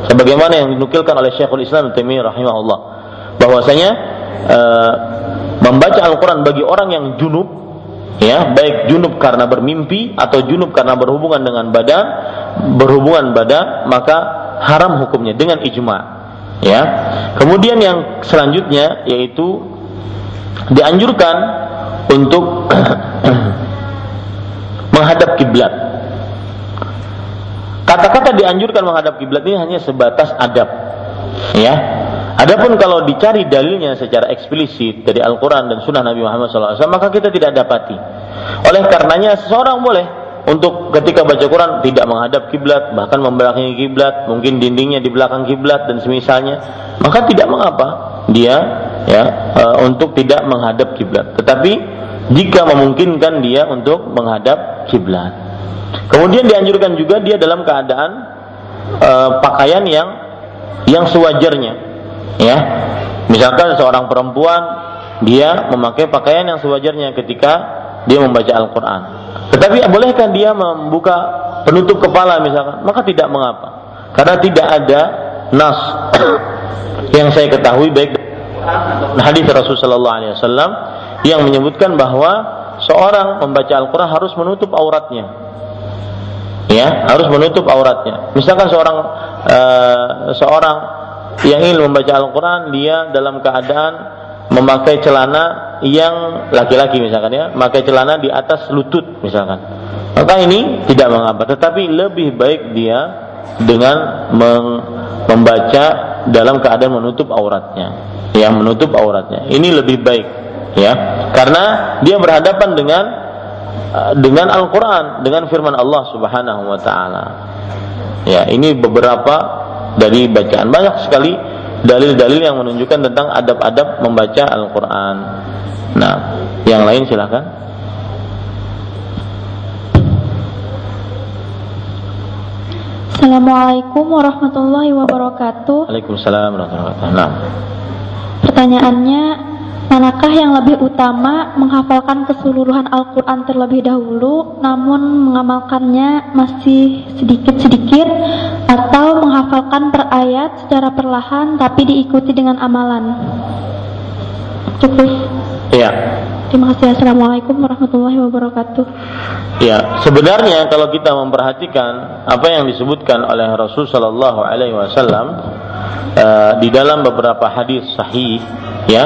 [SPEAKER 1] Sebagaimana yang dinukilkan oleh Syekhul Islam Taimiyah rahimahullah bahwasanya e, membaca Al-Quran bagi orang yang junub ya baik junub karena bermimpi atau junub karena berhubungan dengan badan berhubungan badan maka haram hukumnya dengan ijma Ya. Kemudian yang selanjutnya yaitu dianjurkan untuk [clears throat] menghadap kiblat. Kata-kata dianjurkan menghadap kiblat ini hanya sebatas adab. Ya. Adapun kalau dicari dalilnya secara eksplisit dari Al-Quran dan Sunnah Nabi Muhammad SAW, maka kita tidak dapati. Oleh karenanya seseorang boleh untuk ketika baca Quran tidak menghadap kiblat, bahkan membelakangi kiblat, mungkin dindingnya di belakang kiblat dan semisalnya, maka tidak mengapa dia ya e, untuk tidak menghadap kiblat. Tetapi jika memungkinkan dia untuk menghadap kiblat. Kemudian dianjurkan juga dia dalam keadaan e, pakaian yang yang sewajarnya, ya. Misalkan seorang perempuan dia memakai pakaian yang sewajarnya ketika dia membaca Al-Quran tetapi bolehkah dia membuka penutup kepala misalkan? Maka tidak mengapa. Karena tidak ada nas [coughs] yang saya ketahui baik hadis Rasulullah wasallam yang menyebutkan bahwa seorang membaca Al-Qur'an harus menutup auratnya. Ya, harus menutup auratnya. Misalkan seorang uh, seorang yang ingin membaca Al-Qur'an dia dalam keadaan memakai celana yang laki-laki misalkan ya, pakai celana di atas lutut misalkan. Maka ini tidak mengapa, tetapi lebih baik dia dengan membaca dalam keadaan menutup auratnya, yang menutup auratnya. Ini lebih baik ya, karena dia berhadapan dengan eh, dengan Al-Qur'an, dengan firman Allah Subhanahu wa taala. Ya, ini beberapa dari bacaan banyak sekali dalil-dalil yang menunjukkan tentang adab-adab membaca Al-Qur'an. Nah, yang lain silahkan.
[SPEAKER 3] Assalamualaikum warahmatullahi wabarakatuh.
[SPEAKER 1] Waalaikumsalam warahmatullahi wabarakatuh. Nah.
[SPEAKER 3] Pertanyaannya, manakah yang lebih utama menghafalkan keseluruhan Al-Quran terlebih dahulu, namun mengamalkannya masih sedikit-sedikit, atau menghafalkan per ayat secara perlahan tapi diikuti dengan amalan? Cukup.
[SPEAKER 1] Iya.
[SPEAKER 3] Terima kasih. Assalamualaikum warahmatullahi wabarakatuh.
[SPEAKER 1] Ya, sebenarnya kalau kita memperhatikan apa yang disebutkan oleh Rasul Wasallam uh, di dalam beberapa hadis sahih, ya,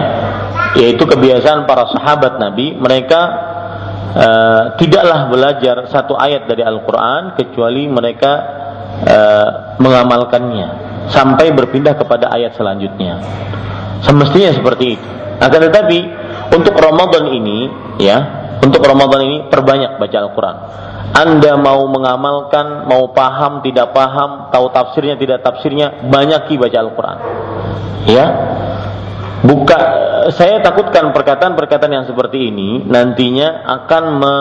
[SPEAKER 1] yaitu kebiasaan para sahabat Nabi, mereka uh, tidaklah belajar satu ayat dari Al-Quran kecuali mereka uh, mengamalkannya sampai berpindah kepada ayat selanjutnya. Semestinya seperti itu. Akan tetapi untuk Ramadan ini, ya, untuk Ramadan ini perbanyak baca Al-Quran. Anda mau mengamalkan, mau paham, tidak paham, tahu tafsirnya, tidak tafsirnya, banyak baca Al-Quran. Ya, buka. Saya takutkan perkataan-perkataan yang seperti ini nantinya akan me,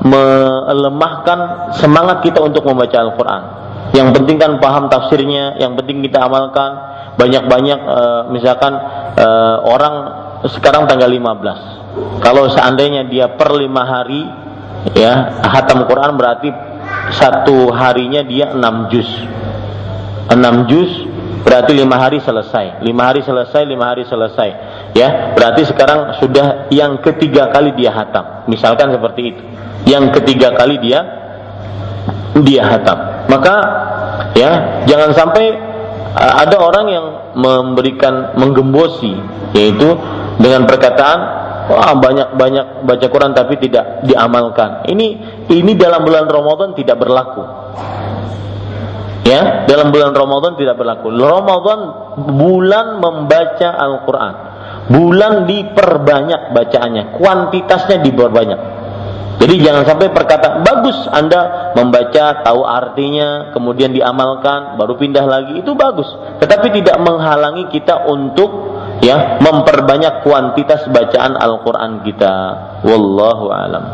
[SPEAKER 1] melemahkan semangat kita untuk membaca Al-Quran. Yang penting kan paham tafsirnya, yang penting kita amalkan. Banyak-banyak, e, misalkan e, orang sekarang tanggal 15. Kalau seandainya dia per lima hari ya hatam Quran berarti satu harinya dia enam juz. Enam juz berarti lima hari selesai. Lima hari selesai, lima hari selesai. Ya, berarti sekarang sudah yang ketiga kali dia hatam. Misalkan seperti itu. Yang ketiga kali dia dia hatam. Maka ya jangan sampai uh, ada orang yang memberikan menggembosi yaitu dengan perkataan wah banyak-banyak baca Quran tapi tidak diamalkan. Ini ini dalam bulan Ramadan tidak berlaku. Ya, dalam bulan Ramadan tidak berlaku. Ramadan bulan membaca Al-Qur'an. Bulan diperbanyak bacaannya, kuantitasnya diperbanyak. Jadi jangan sampai perkataan bagus Anda membaca, tahu artinya, kemudian diamalkan, baru pindah lagi itu bagus. Tetapi tidak menghalangi kita untuk ya memperbanyak kuantitas bacaan Al-Qur'an kita. Wallahu alam.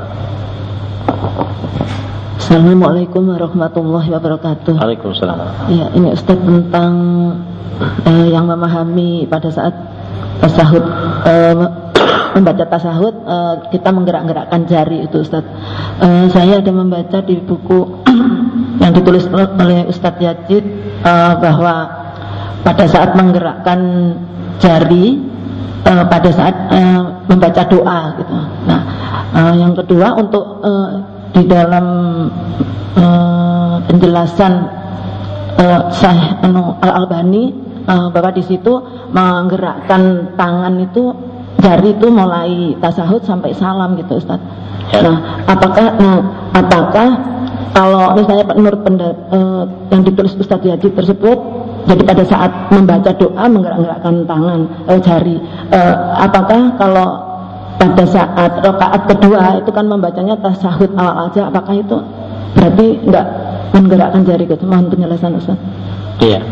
[SPEAKER 2] Assalamualaikum warahmatullahi wabarakatuh.
[SPEAKER 1] Waalaikumsalam.
[SPEAKER 2] Ya, ini Ustaz tentang uh, yang memahami pada saat tasahud uh, membaca tasahud uh, kita menggerak-gerakkan jari itu Ustaz. Uh, saya ada membaca di buku [clears throat] yang ditulis oleh Ustadz Yajid uh, bahwa pada saat menggerakkan jari uh, pada saat uh, membaca doa gitu. Nah, uh, yang kedua untuk uh, di dalam uh, penjelasan uh, Syekh anu, Al Albani uh, bahwa di situ menggerakkan tangan itu jari itu mulai tasahud sampai salam gitu Ustaz. Ya. Nah, apakah nah, apakah kalau misalnya menurut pendat, uh, yang ditulis Ustaz Yadi tersebut jadi pada saat membaca doa menggerak-gerakkan tangan eh, jari. Eh, apakah kalau pada saat rakaat kedua itu kan membacanya tasahud awal aja, apakah itu berarti enggak menggerakkan jari gitu? Mohon penjelasan Ustaz.
[SPEAKER 1] Iya.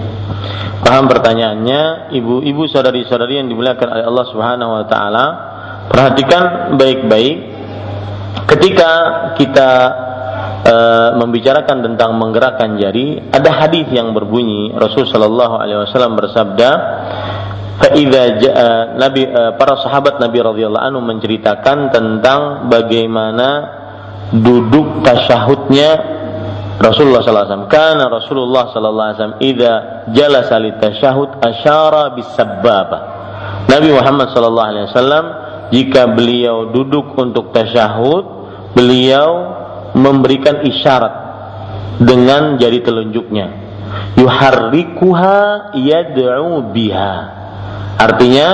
[SPEAKER 1] Paham pertanyaannya, ibu-ibu saudari-saudari yang dimuliakan oleh Allah Subhanahu wa taala, perhatikan baik-baik. Ketika kita e, membicarakan tentang menggerakkan jari, ada hadis yang berbunyi Rasul Shallallahu Alaihi Wasallam bersabda, Faida Nabi e, para sahabat Nabi radhiyallahu anhu menceritakan tentang bagaimana duduk tasyahudnya Rasulullah wasallam. Karena Rasulullah alaihi wasallam idza jalasa tasyahud asyara bisabbaba. Nabi Muhammad wasallam jika beliau duduk untuk tasyahud, beliau memberikan isyarat dengan jari telunjuknya. Yuharrikuha yad'u biha. Artinya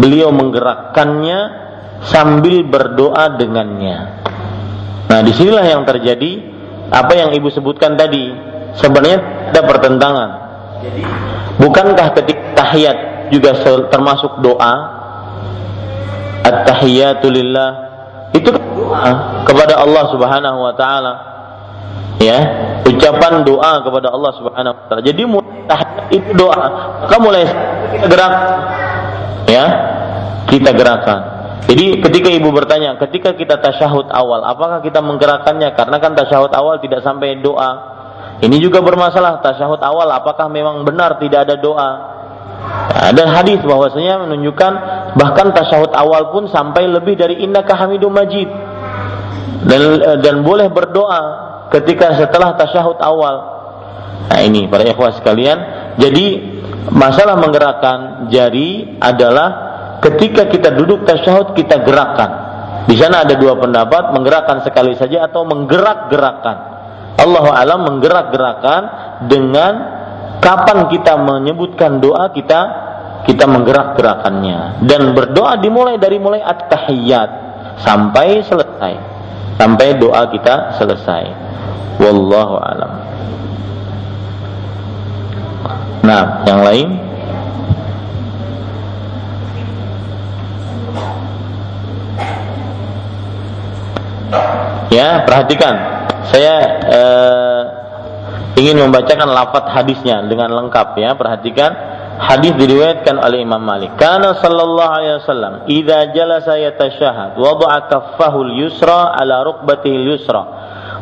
[SPEAKER 1] beliau menggerakkannya sambil berdoa dengannya. Nah, di sinilah yang terjadi apa yang ibu sebutkan tadi. Sebenarnya ada pertentangan. Bukankah ketika tahiyat juga termasuk doa? At-tahiyatu lillah itu doa kepada Allah Subhanahu wa taala. ya ucapan doa kepada Allah Subhanahu wa taala. Jadi tahiyat itu doa. Maka mulai kita gerak ya, kita gerakan. Jadi ketika ibu bertanya, ketika kita tasyahud awal, apakah kita menggerakkannya? Karena kan tasyahud awal tidak sampai doa. Ini juga bermasalah tasyahud awal, apakah memang benar tidak ada doa? Ada hadis bahwasanya menunjukkan bahkan tasyahud awal pun sampai lebih dari innaka hamidum majid. Dan dan boleh berdoa ketika setelah tasyahud awal. Nah ini para ikhwah sekalian, jadi masalah menggerakkan jari adalah ketika kita duduk tasyahud kita gerakkan. Di sana ada dua pendapat, menggerakkan sekali saja atau menggerak-gerakkan. Allah alam menggerak-gerakkan dengan kapan kita menyebutkan doa kita kita menggerak-gerakannya. Dan berdoa dimulai dari mulai at-tahiyyat sampai selesai. Sampai doa kita selesai. Wallahu alam. Nah yang lain ya perhatikan saya eh, ingin membacakan lafaz hadisnya dengan lengkap ya. Perhatikan hadis diriwayatkan oleh Imam Malik. Karena sallallahu alaihi wasallam idza jalasa yatashahhad wada'a kaffahu al-yusra ala rukbatihi al-yusra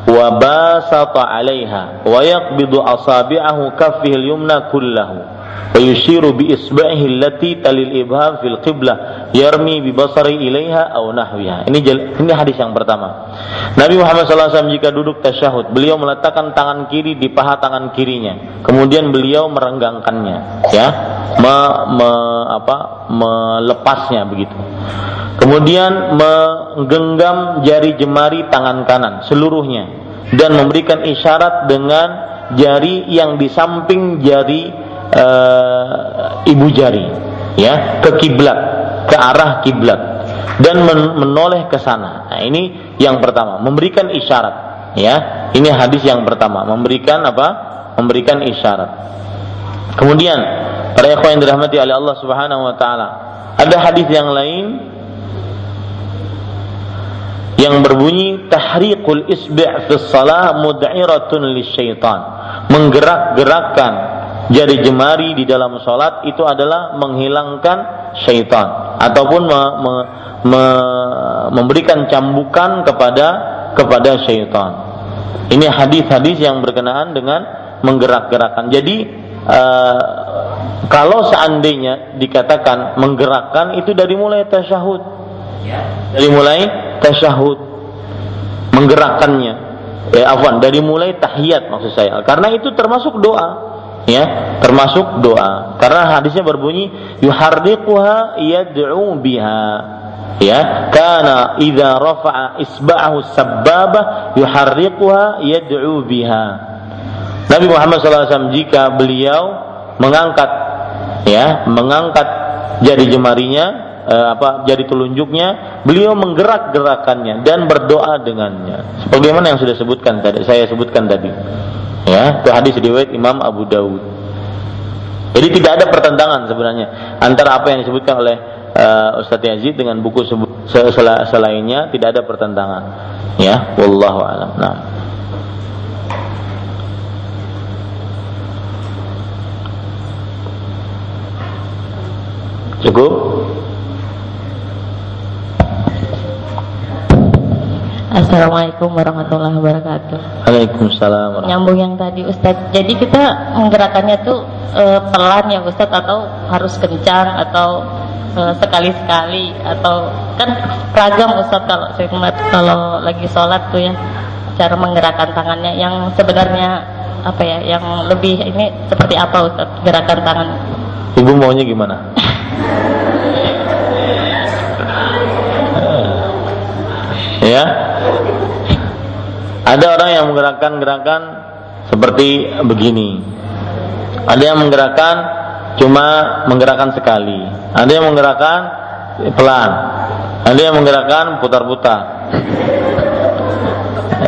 [SPEAKER 1] wa basata 'alaiha wa yaqbidu asabi'ahu kaffihi al-yumna kullahu ويشير بإصبعه التي تلي الإبهام في القبلة يرمي ببصره إليها أو نحوها ini ini hadis yang pertama Nabi Muhammad SAW jika duduk tasyahud beliau meletakkan tangan kiri di paha tangan kirinya kemudian beliau merenggangkannya ya me, me, apa, melepasnya begitu kemudian menggenggam jari jemari tangan kanan seluruhnya dan memberikan isyarat dengan jari yang di samping jari uh, ibu jari ya ke kiblat ke arah kiblat dan men menoleh ke sana. Nah, ini yang pertama, memberikan isyarat ya. Ini hadis yang pertama, memberikan apa? Memberikan isyarat. Kemudian para ikhwan yang dirahmati oleh Allah Subhanahu wa taala, ada hadis yang lain yang berbunyi tahriqul isbi' fi shalah mud'iratun lisyaitan. Menggerak-gerakkan jari jemari di dalam sholat itu adalah menghilangkan syaitan ataupun me, me, me, memberikan cambukan kepada kepada syaitan. Ini hadis-hadis yang berkenaan dengan menggerak-gerakkan. Jadi uh, kalau seandainya dikatakan menggerakkan itu dari mulai tasyahud, dari mulai tasyahud menggerakkannya. Eh, afwan, dari mulai tahiyat maksud saya. Karena itu termasuk doa ya termasuk doa. Karena hadisnya berbunyi yuharriquha yad'u biha. Ya kana idza rafa'a isba'ahu sababah yuharriquha yad'u biha. Nabi Muhammad SAW jika beliau mengangkat ya mengangkat jari jemarinya eh, apa jari telunjuknya beliau menggerak-gerakannya dan berdoa dengannya sebagaimana yang sudah sebutkan tadi saya sebutkan tadi Ya, itu hadis riwayat Imam Abu Dawud. Jadi tidak ada pertentangan sebenarnya antara apa yang disebutkan oleh uh, Ustadz Yazid dengan buku sel selainnya tidak ada pertentangan. Ya, wallahu alam. Nah. Cukup?
[SPEAKER 3] Assalamualaikum warahmatullahi wabarakatuh.
[SPEAKER 1] Waalaikumsalam.
[SPEAKER 3] Nyambung yang tadi Ustadz. Jadi kita menggerakannya tuh e, pelan ya Ustadz atau harus kencang atau e, sekali-sekali atau kan ragam Ustadz kalau saya kalau lagi sholat tuh ya cara menggerakkan tangannya yang sebenarnya apa ya yang lebih ini seperti apa Ustadz gerakan tangan?
[SPEAKER 1] Ibu maunya gimana? [laughs] ya ada orang yang menggerakkan gerakan seperti begini. Ada yang menggerakkan cuma menggerakkan sekali. Ada yang menggerakkan pelan. Ada yang menggerakkan putar-putar.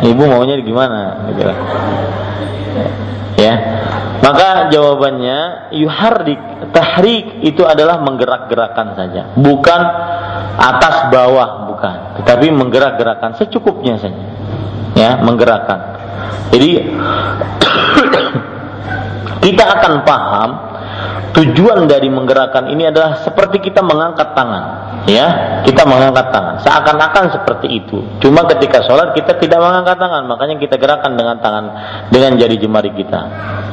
[SPEAKER 1] Ibu maunya gimana? Ya. Maka jawabannya yuhardik tahrik itu adalah menggerak-gerakan saja, bukan atas bawah bukan, tetapi menggerak-gerakan secukupnya saja ya menggerakkan. Jadi [coughs] kita akan paham tujuan dari menggerakkan ini adalah seperti kita mengangkat tangan ya. Kita mengangkat tangan. Seakan-akan seperti itu. Cuma ketika sholat kita tidak mengangkat tangan makanya kita gerakan dengan tangan dengan jari jemari kita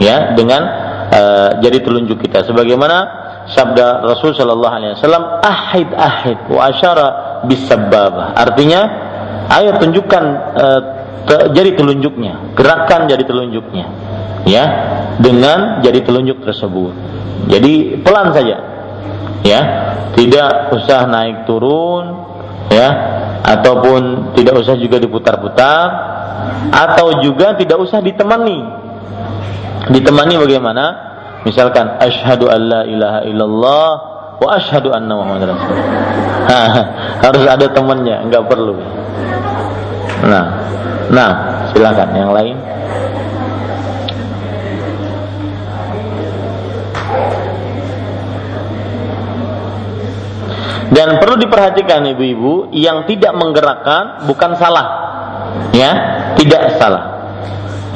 [SPEAKER 1] ya. Dengan uh, jari telunjuk kita. Sebagaimana sabda Rasul Shallallahu Alaihi Wasallam ahid ahid wa asyara bisababah artinya ayo tunjukkan uh, te, jari telunjuknya gerakan jari telunjuknya ya dengan jari telunjuk tersebut jadi pelan saja. Ya, tidak usah naik turun ya ataupun tidak usah juga diputar-putar atau juga tidak usah ditemani. Ditemani bagaimana? Misalkan asyhadu alla ilaha illallah wa asyhadu anna muhammadar rasulullah. [laughs] harus ada temannya, enggak perlu. Nah, nah, silakan yang lain. Dan perlu diperhatikan ibu-ibu yang tidak menggerakkan bukan salah. Ya, tidak salah.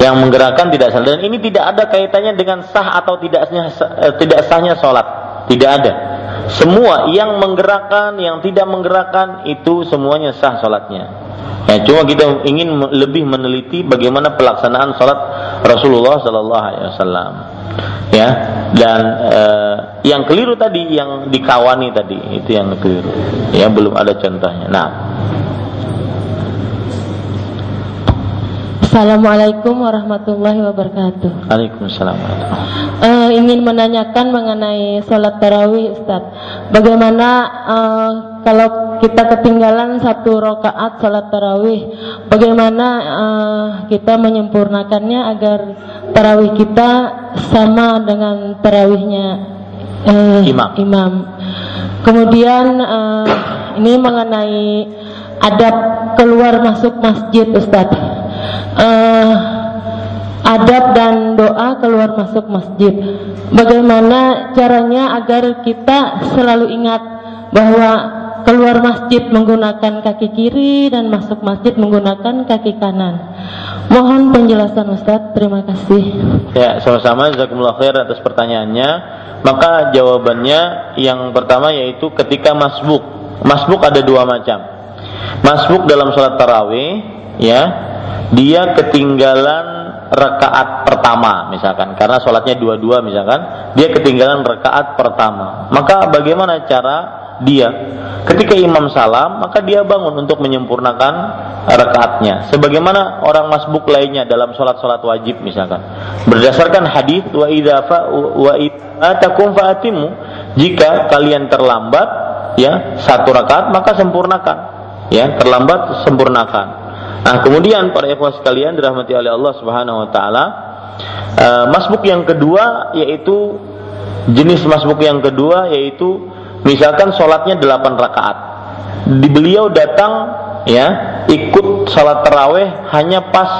[SPEAKER 1] Yang menggerakkan tidak salah dan ini tidak ada kaitannya dengan sah atau tidaknya eh, tidak sahnya sholat. Tidak ada. Semua yang menggerakkan, yang tidak menggerakkan itu semuanya sah sholatnya. Ya, cuma kita ingin lebih meneliti bagaimana pelaksanaan sholat Rasulullah Sallallahu Alaihi Wasallam. Ya dan uh, yang keliru tadi yang dikawani tadi itu yang keliru. Ya belum ada contohnya. Nah
[SPEAKER 4] Assalamualaikum warahmatullahi wabarakatuh.
[SPEAKER 1] Waalaikumsalam.
[SPEAKER 4] Uh, ingin menanyakan mengenai sholat tarawih, Ustaz. Bagaimana uh, kalau kita ketinggalan satu rakaat sholat tarawih, bagaimana uh, kita menyempurnakannya agar tarawih kita sama dengan tarawihnya uh, imam. imam. Kemudian uh, ini mengenai adab keluar masuk masjid, Ustaz uh, adab dan doa keluar masuk masjid. Bagaimana caranya agar kita selalu ingat bahwa keluar masjid menggunakan kaki kiri dan masuk masjid menggunakan kaki kanan. Mohon penjelasan Ustaz, terima kasih.
[SPEAKER 1] Ya, sama-sama jazakumullah khair atas pertanyaannya. Maka jawabannya yang pertama yaitu ketika masbuk. Masbuk ada dua macam. Masbuk dalam sholat tarawih, ya, dia ketinggalan rakaat pertama misalkan. Karena sholatnya dua-dua misalkan. Dia ketinggalan rakaat pertama. Maka bagaimana cara dia? Ketika imam salam maka dia bangun untuk menyempurnakan rakaatnya sebagaimana orang masbuk lainnya dalam sholat-sholat wajib misalkan. Berdasarkan hadis wa idza wa atakum faatimu jika kalian terlambat ya satu rakaat maka sempurnakan. Ya terlambat sempurnakan Nah, kemudian para ikhwah sekalian dirahmati oleh Allah Subhanahu wa taala, uh, masbuk yang kedua yaitu jenis masbuk yang kedua yaitu misalkan sholatnya 8 rakaat. Di beliau datang ya ikut sholat terawih hanya pas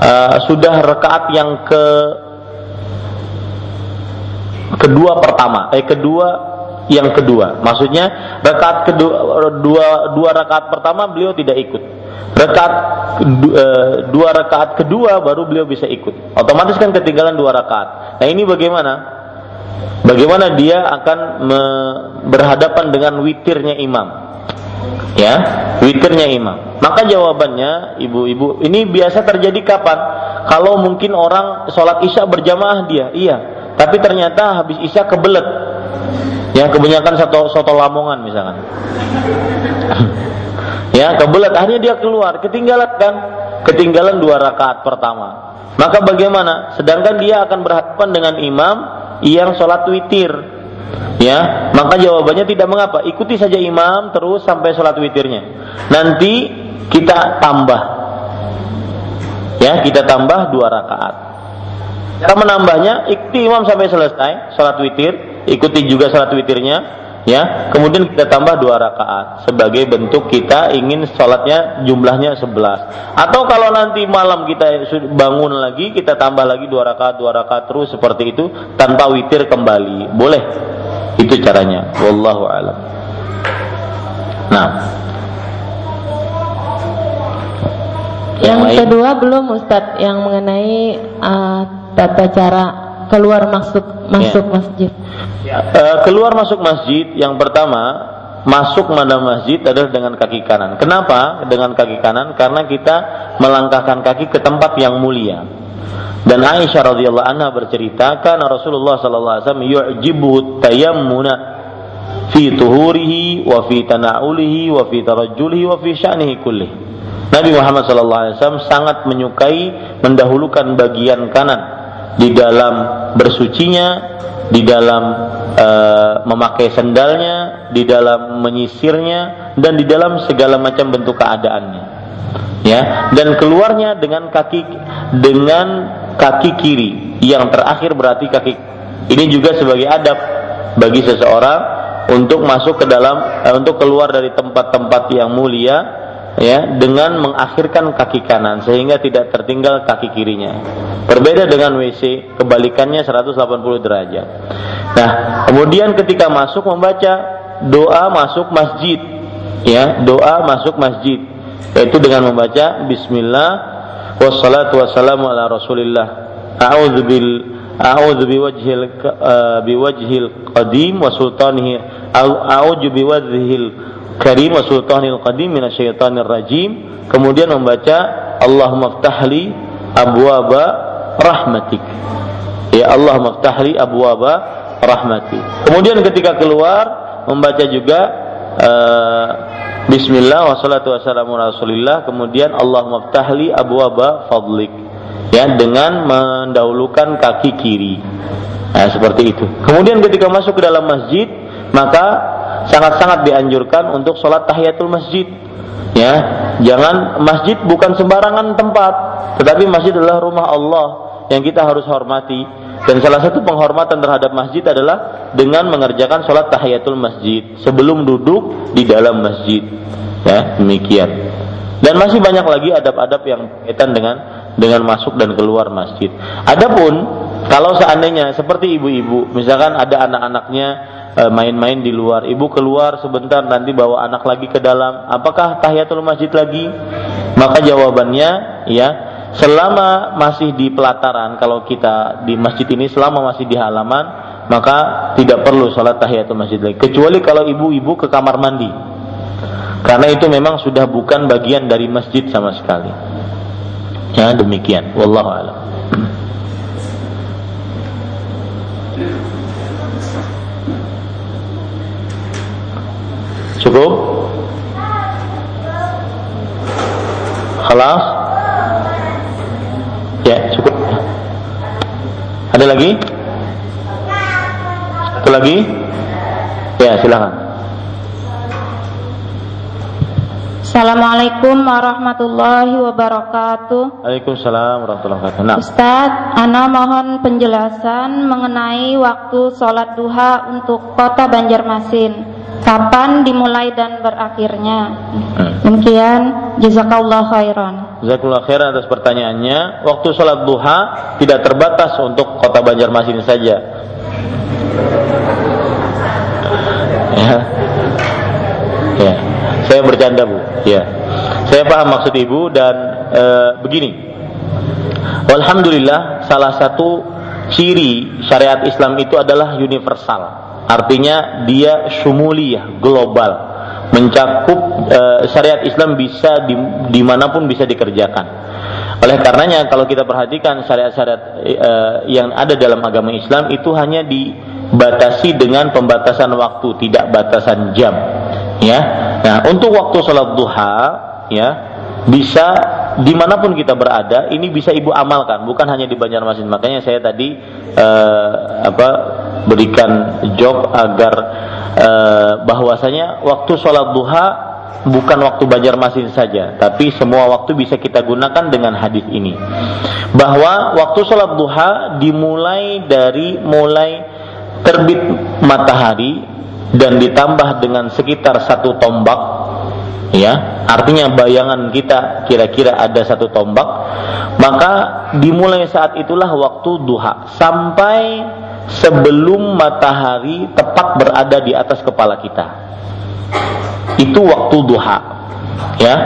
[SPEAKER 1] uh, sudah rakaat yang ke kedua pertama eh kedua yang kedua maksudnya rakaat kedua dua dua rakaat pertama beliau tidak ikut rakaat eh, dua rakaat kedua baru beliau bisa ikut. Otomatis kan ketinggalan dua rakaat. Nah ini bagaimana? Bagaimana dia akan berhadapan dengan witirnya imam? Ya witirnya imam. Maka jawabannya ibu-ibu ini biasa terjadi kapan? Kalau mungkin orang sholat isya berjamaah dia. Iya. Tapi ternyata habis isya kebelet. Ya, kebanyakan soto soto Lamongan misalkan. [laughs] ya, kebelet akhirnya dia keluar, ketinggalan kan? Ketinggalan dua rakaat pertama. Maka bagaimana? Sedangkan dia akan berhadapan dengan imam yang sholat witir. Ya, maka jawabannya tidak mengapa. Ikuti saja imam terus sampai sholat witirnya. Nanti kita tambah. Ya, kita tambah dua rakaat. Cara menambahnya, ikuti imam sampai selesai sholat witir ikuti juga salat witirnya ya kemudian kita tambah dua rakaat sebagai bentuk kita ingin sholatnya jumlahnya sebelas. Atau kalau nanti malam kita bangun lagi kita tambah lagi dua rakaat dua rakaat terus seperti itu tanpa witir kembali. Boleh? Itu caranya. Wallahu alam. Nah.
[SPEAKER 4] Yang, kedua belum Ustadz yang mengenai uh, tata cara keluar masuk masuk
[SPEAKER 1] Ya.
[SPEAKER 4] masjid.
[SPEAKER 1] Eh, keluar masuk masjid yang pertama masuk mana masjid adalah dengan kaki kanan. Kenapa dengan kaki kanan? Karena kita melangkahkan kaki ke tempat yang mulia. Dan Aisyah radhiyallahu anha bercerita, karena Rasulullah sallallahu alaihi wasallam yu'jibuhu tayammuna fi tuhurihi wa fi tana'ulihi wa fi tarajjulihi wa fi sya'nihi kullih. Nabi Muhammad sallallahu alaihi wasallam sangat menyukai mendahulukan bagian kanan di dalam bersucinya, di dalam eh, memakai sendalnya, di dalam menyisirnya dan di dalam segala macam bentuk keadaannya. Ya, dan keluarnya dengan kaki dengan kaki kiri. Yang terakhir berarti kaki ini juga sebagai adab bagi seseorang untuk masuk ke dalam eh, untuk keluar dari tempat-tempat yang mulia ya dengan mengakhirkan kaki kanan sehingga tidak tertinggal kaki kirinya. Berbeda dengan WC, kebalikannya 180 derajat. Nah, kemudian ketika masuk membaca doa masuk masjid. Ya, doa masuk masjid yaitu dengan membaca bismillah wassalatu wassalamu ala rasulillah. A'udzu bil a'udzu biwajhil uh, biwajhil qadim wa sultanihi a'udzu biwajhil karim wa sultanil qadim minasyaitonir rajim kemudian membaca Allahumma ftahli abwaba rahmatik. Ya Allah maftahli abwaba rahmati kemudian ketika keluar membaca juga uh, Bismillah wassalatu wassalamu ala rasulillah. Kemudian Allah maftahli abwaba fadlik. Ya dengan mendahulukan kaki kiri. Nah, seperti itu. Kemudian ketika masuk ke dalam masjid maka sangat-sangat dianjurkan untuk sholat tahiyatul masjid. Ya jangan masjid bukan sembarangan tempat tetapi masjid adalah rumah Allah yang kita harus hormati. Dan salah satu penghormatan terhadap masjid adalah dengan mengerjakan sholat tahiyatul masjid sebelum duduk di dalam masjid. Ya demikian. Dan masih banyak lagi adab-adab yang berkaitan dengan dengan masuk dan keluar masjid. Adapun kalau seandainya seperti ibu-ibu misalkan ada anak-anaknya main-main di luar. Ibu keluar sebentar nanti bawa anak lagi ke dalam. Apakah tahiyatul masjid lagi? Maka jawabannya ya selama masih di pelataran kalau kita di masjid ini selama masih di halaman maka tidak perlu sholat tahiyatul masjid lagi. Kecuali kalau ibu-ibu ke kamar mandi. Karena itu memang sudah bukan bagian dari masjid sama sekali. Ya demikian. Wallahu a'lam cukup Khalas Ya, cukup. Ada lagi? Satu lagi? Ya, silakan.
[SPEAKER 3] Assalamualaikum warahmatullahi wabarakatuh.
[SPEAKER 1] Waalaikumsalam warahmatullahi wabarakatuh. Nah,
[SPEAKER 3] Ustadz, Ana mohon penjelasan mengenai waktu sholat duha untuk kota Banjarmasin. Kapan dimulai dan berakhirnya?
[SPEAKER 1] Hmm.
[SPEAKER 3] Demikian, jazakallah khairan.
[SPEAKER 1] Jazakallah khairan atas pertanyaannya. Waktu sholat duha tidak terbatas untuk kota Banjarmasin saja. Ya. Ya. Saya bercanda bu. Ya. Saya paham maksud ibu dan e, begini. Alhamdulillah salah satu ciri syariat Islam itu adalah universal. Artinya dia sumuliyah, global, mencakup e, syariat Islam bisa di, di mana pun bisa dikerjakan. Oleh karenanya kalau kita perhatikan syariat-syariat e, yang ada dalam agama Islam itu hanya dibatasi dengan pembatasan waktu, tidak batasan jam. Ya, nah untuk waktu sholat duha, ya bisa di mana pun kita berada, ini bisa ibu amalkan, bukan hanya di Banjarmasin. Makanya saya tadi eh, apa berikan job agar eh, bahwasanya waktu sholat duha bukan waktu Banjarmasin saja, tapi semua waktu bisa kita gunakan dengan hadis ini. Bahwa waktu sholat duha dimulai dari mulai terbit matahari dan ditambah dengan sekitar satu tombak ya. Artinya bayangan kita kira-kira ada satu tombak. Maka dimulai saat itulah waktu duha. Sampai sebelum matahari tepat berada di atas kepala kita. Itu waktu duha ya.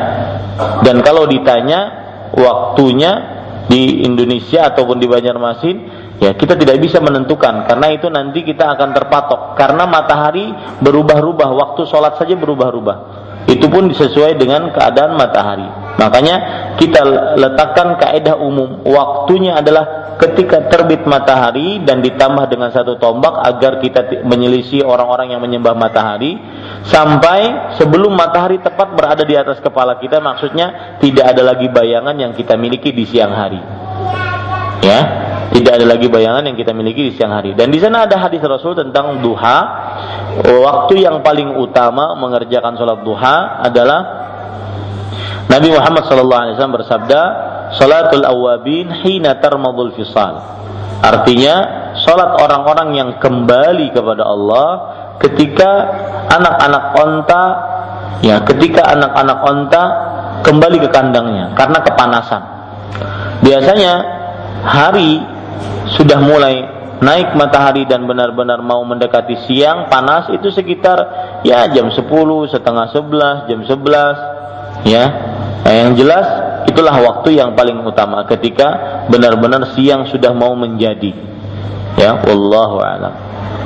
[SPEAKER 1] Dan kalau ditanya waktunya di Indonesia ataupun di Banjarmasin ya kita tidak bisa menentukan. Karena itu nanti kita akan terpatok. Karena matahari berubah-ubah waktu sholat saja berubah-ubah. Itu pun sesuai dengan keadaan matahari. Makanya kita letakkan kaidah umum, waktunya adalah ketika terbit matahari dan ditambah dengan satu tombak agar kita menyelisih orang-orang yang menyembah matahari sampai sebelum matahari tepat berada di atas kepala kita maksudnya tidak ada lagi bayangan yang kita miliki di siang hari. Ya, tidak ada lagi bayangan yang kita miliki di siang hari. Dan di sana ada hadis Rasul tentang duha. Waktu yang paling utama mengerjakan sholat duha adalah Nabi Muhammad SAW bersabda, "Salatul awabin hina tarmadul fisal." Artinya, sholat orang-orang yang kembali kepada Allah ketika anak-anak onta, ya, ketika anak-anak onta kembali ke kandangnya karena kepanasan. Biasanya hari sudah mulai naik matahari dan benar-benar mau mendekati siang panas itu sekitar ya jam 10 setengah 11 jam 11 ya nah, yang jelas itulah waktu yang paling utama ketika benar-benar siang sudah mau menjadi. Ya wallahu alam.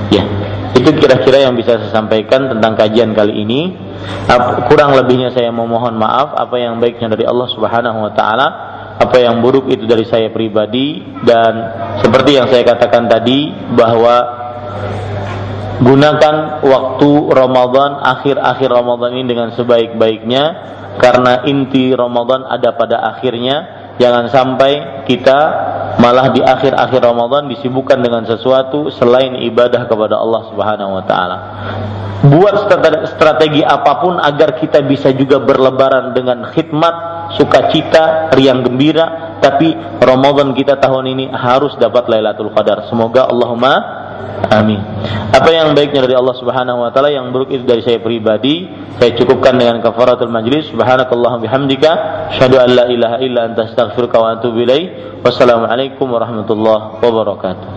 [SPEAKER 1] Ya itu kira-kira yang bisa saya sampaikan tentang kajian kali ini. Kurang lebihnya saya memohon maaf apa yang baiknya dari Allah Subhanahu wa taala apa yang buruk itu dari saya pribadi dan seperti yang saya katakan tadi bahwa gunakan waktu Ramadan akhir-akhir Ramadan ini dengan sebaik-baiknya karena inti Ramadan ada pada akhirnya. Jangan sampai kita malah di akhir-akhir Ramadan disibukkan dengan sesuatu selain ibadah kepada Allah Subhanahu wa taala buat strategi apa pun agar kita bisa juga berlebaran dengan khidmat, sukacita, riang gembira, tapi Ramadan kita tahun ini harus dapat Lailatul Qadar. Semoga Allahumma amin. Apa yang baiknya dari Allah Subhanahu wa taala, yang buruk itu dari saya pribadi, saya cukupkan dengan kafaratul majlis. Subhanakallahumma bihamdika, asyhadu an la ilaha illa anta astaghfiruka wa atubu ilaik. Wassalamualaikum warahmatullahi wabarakatuh.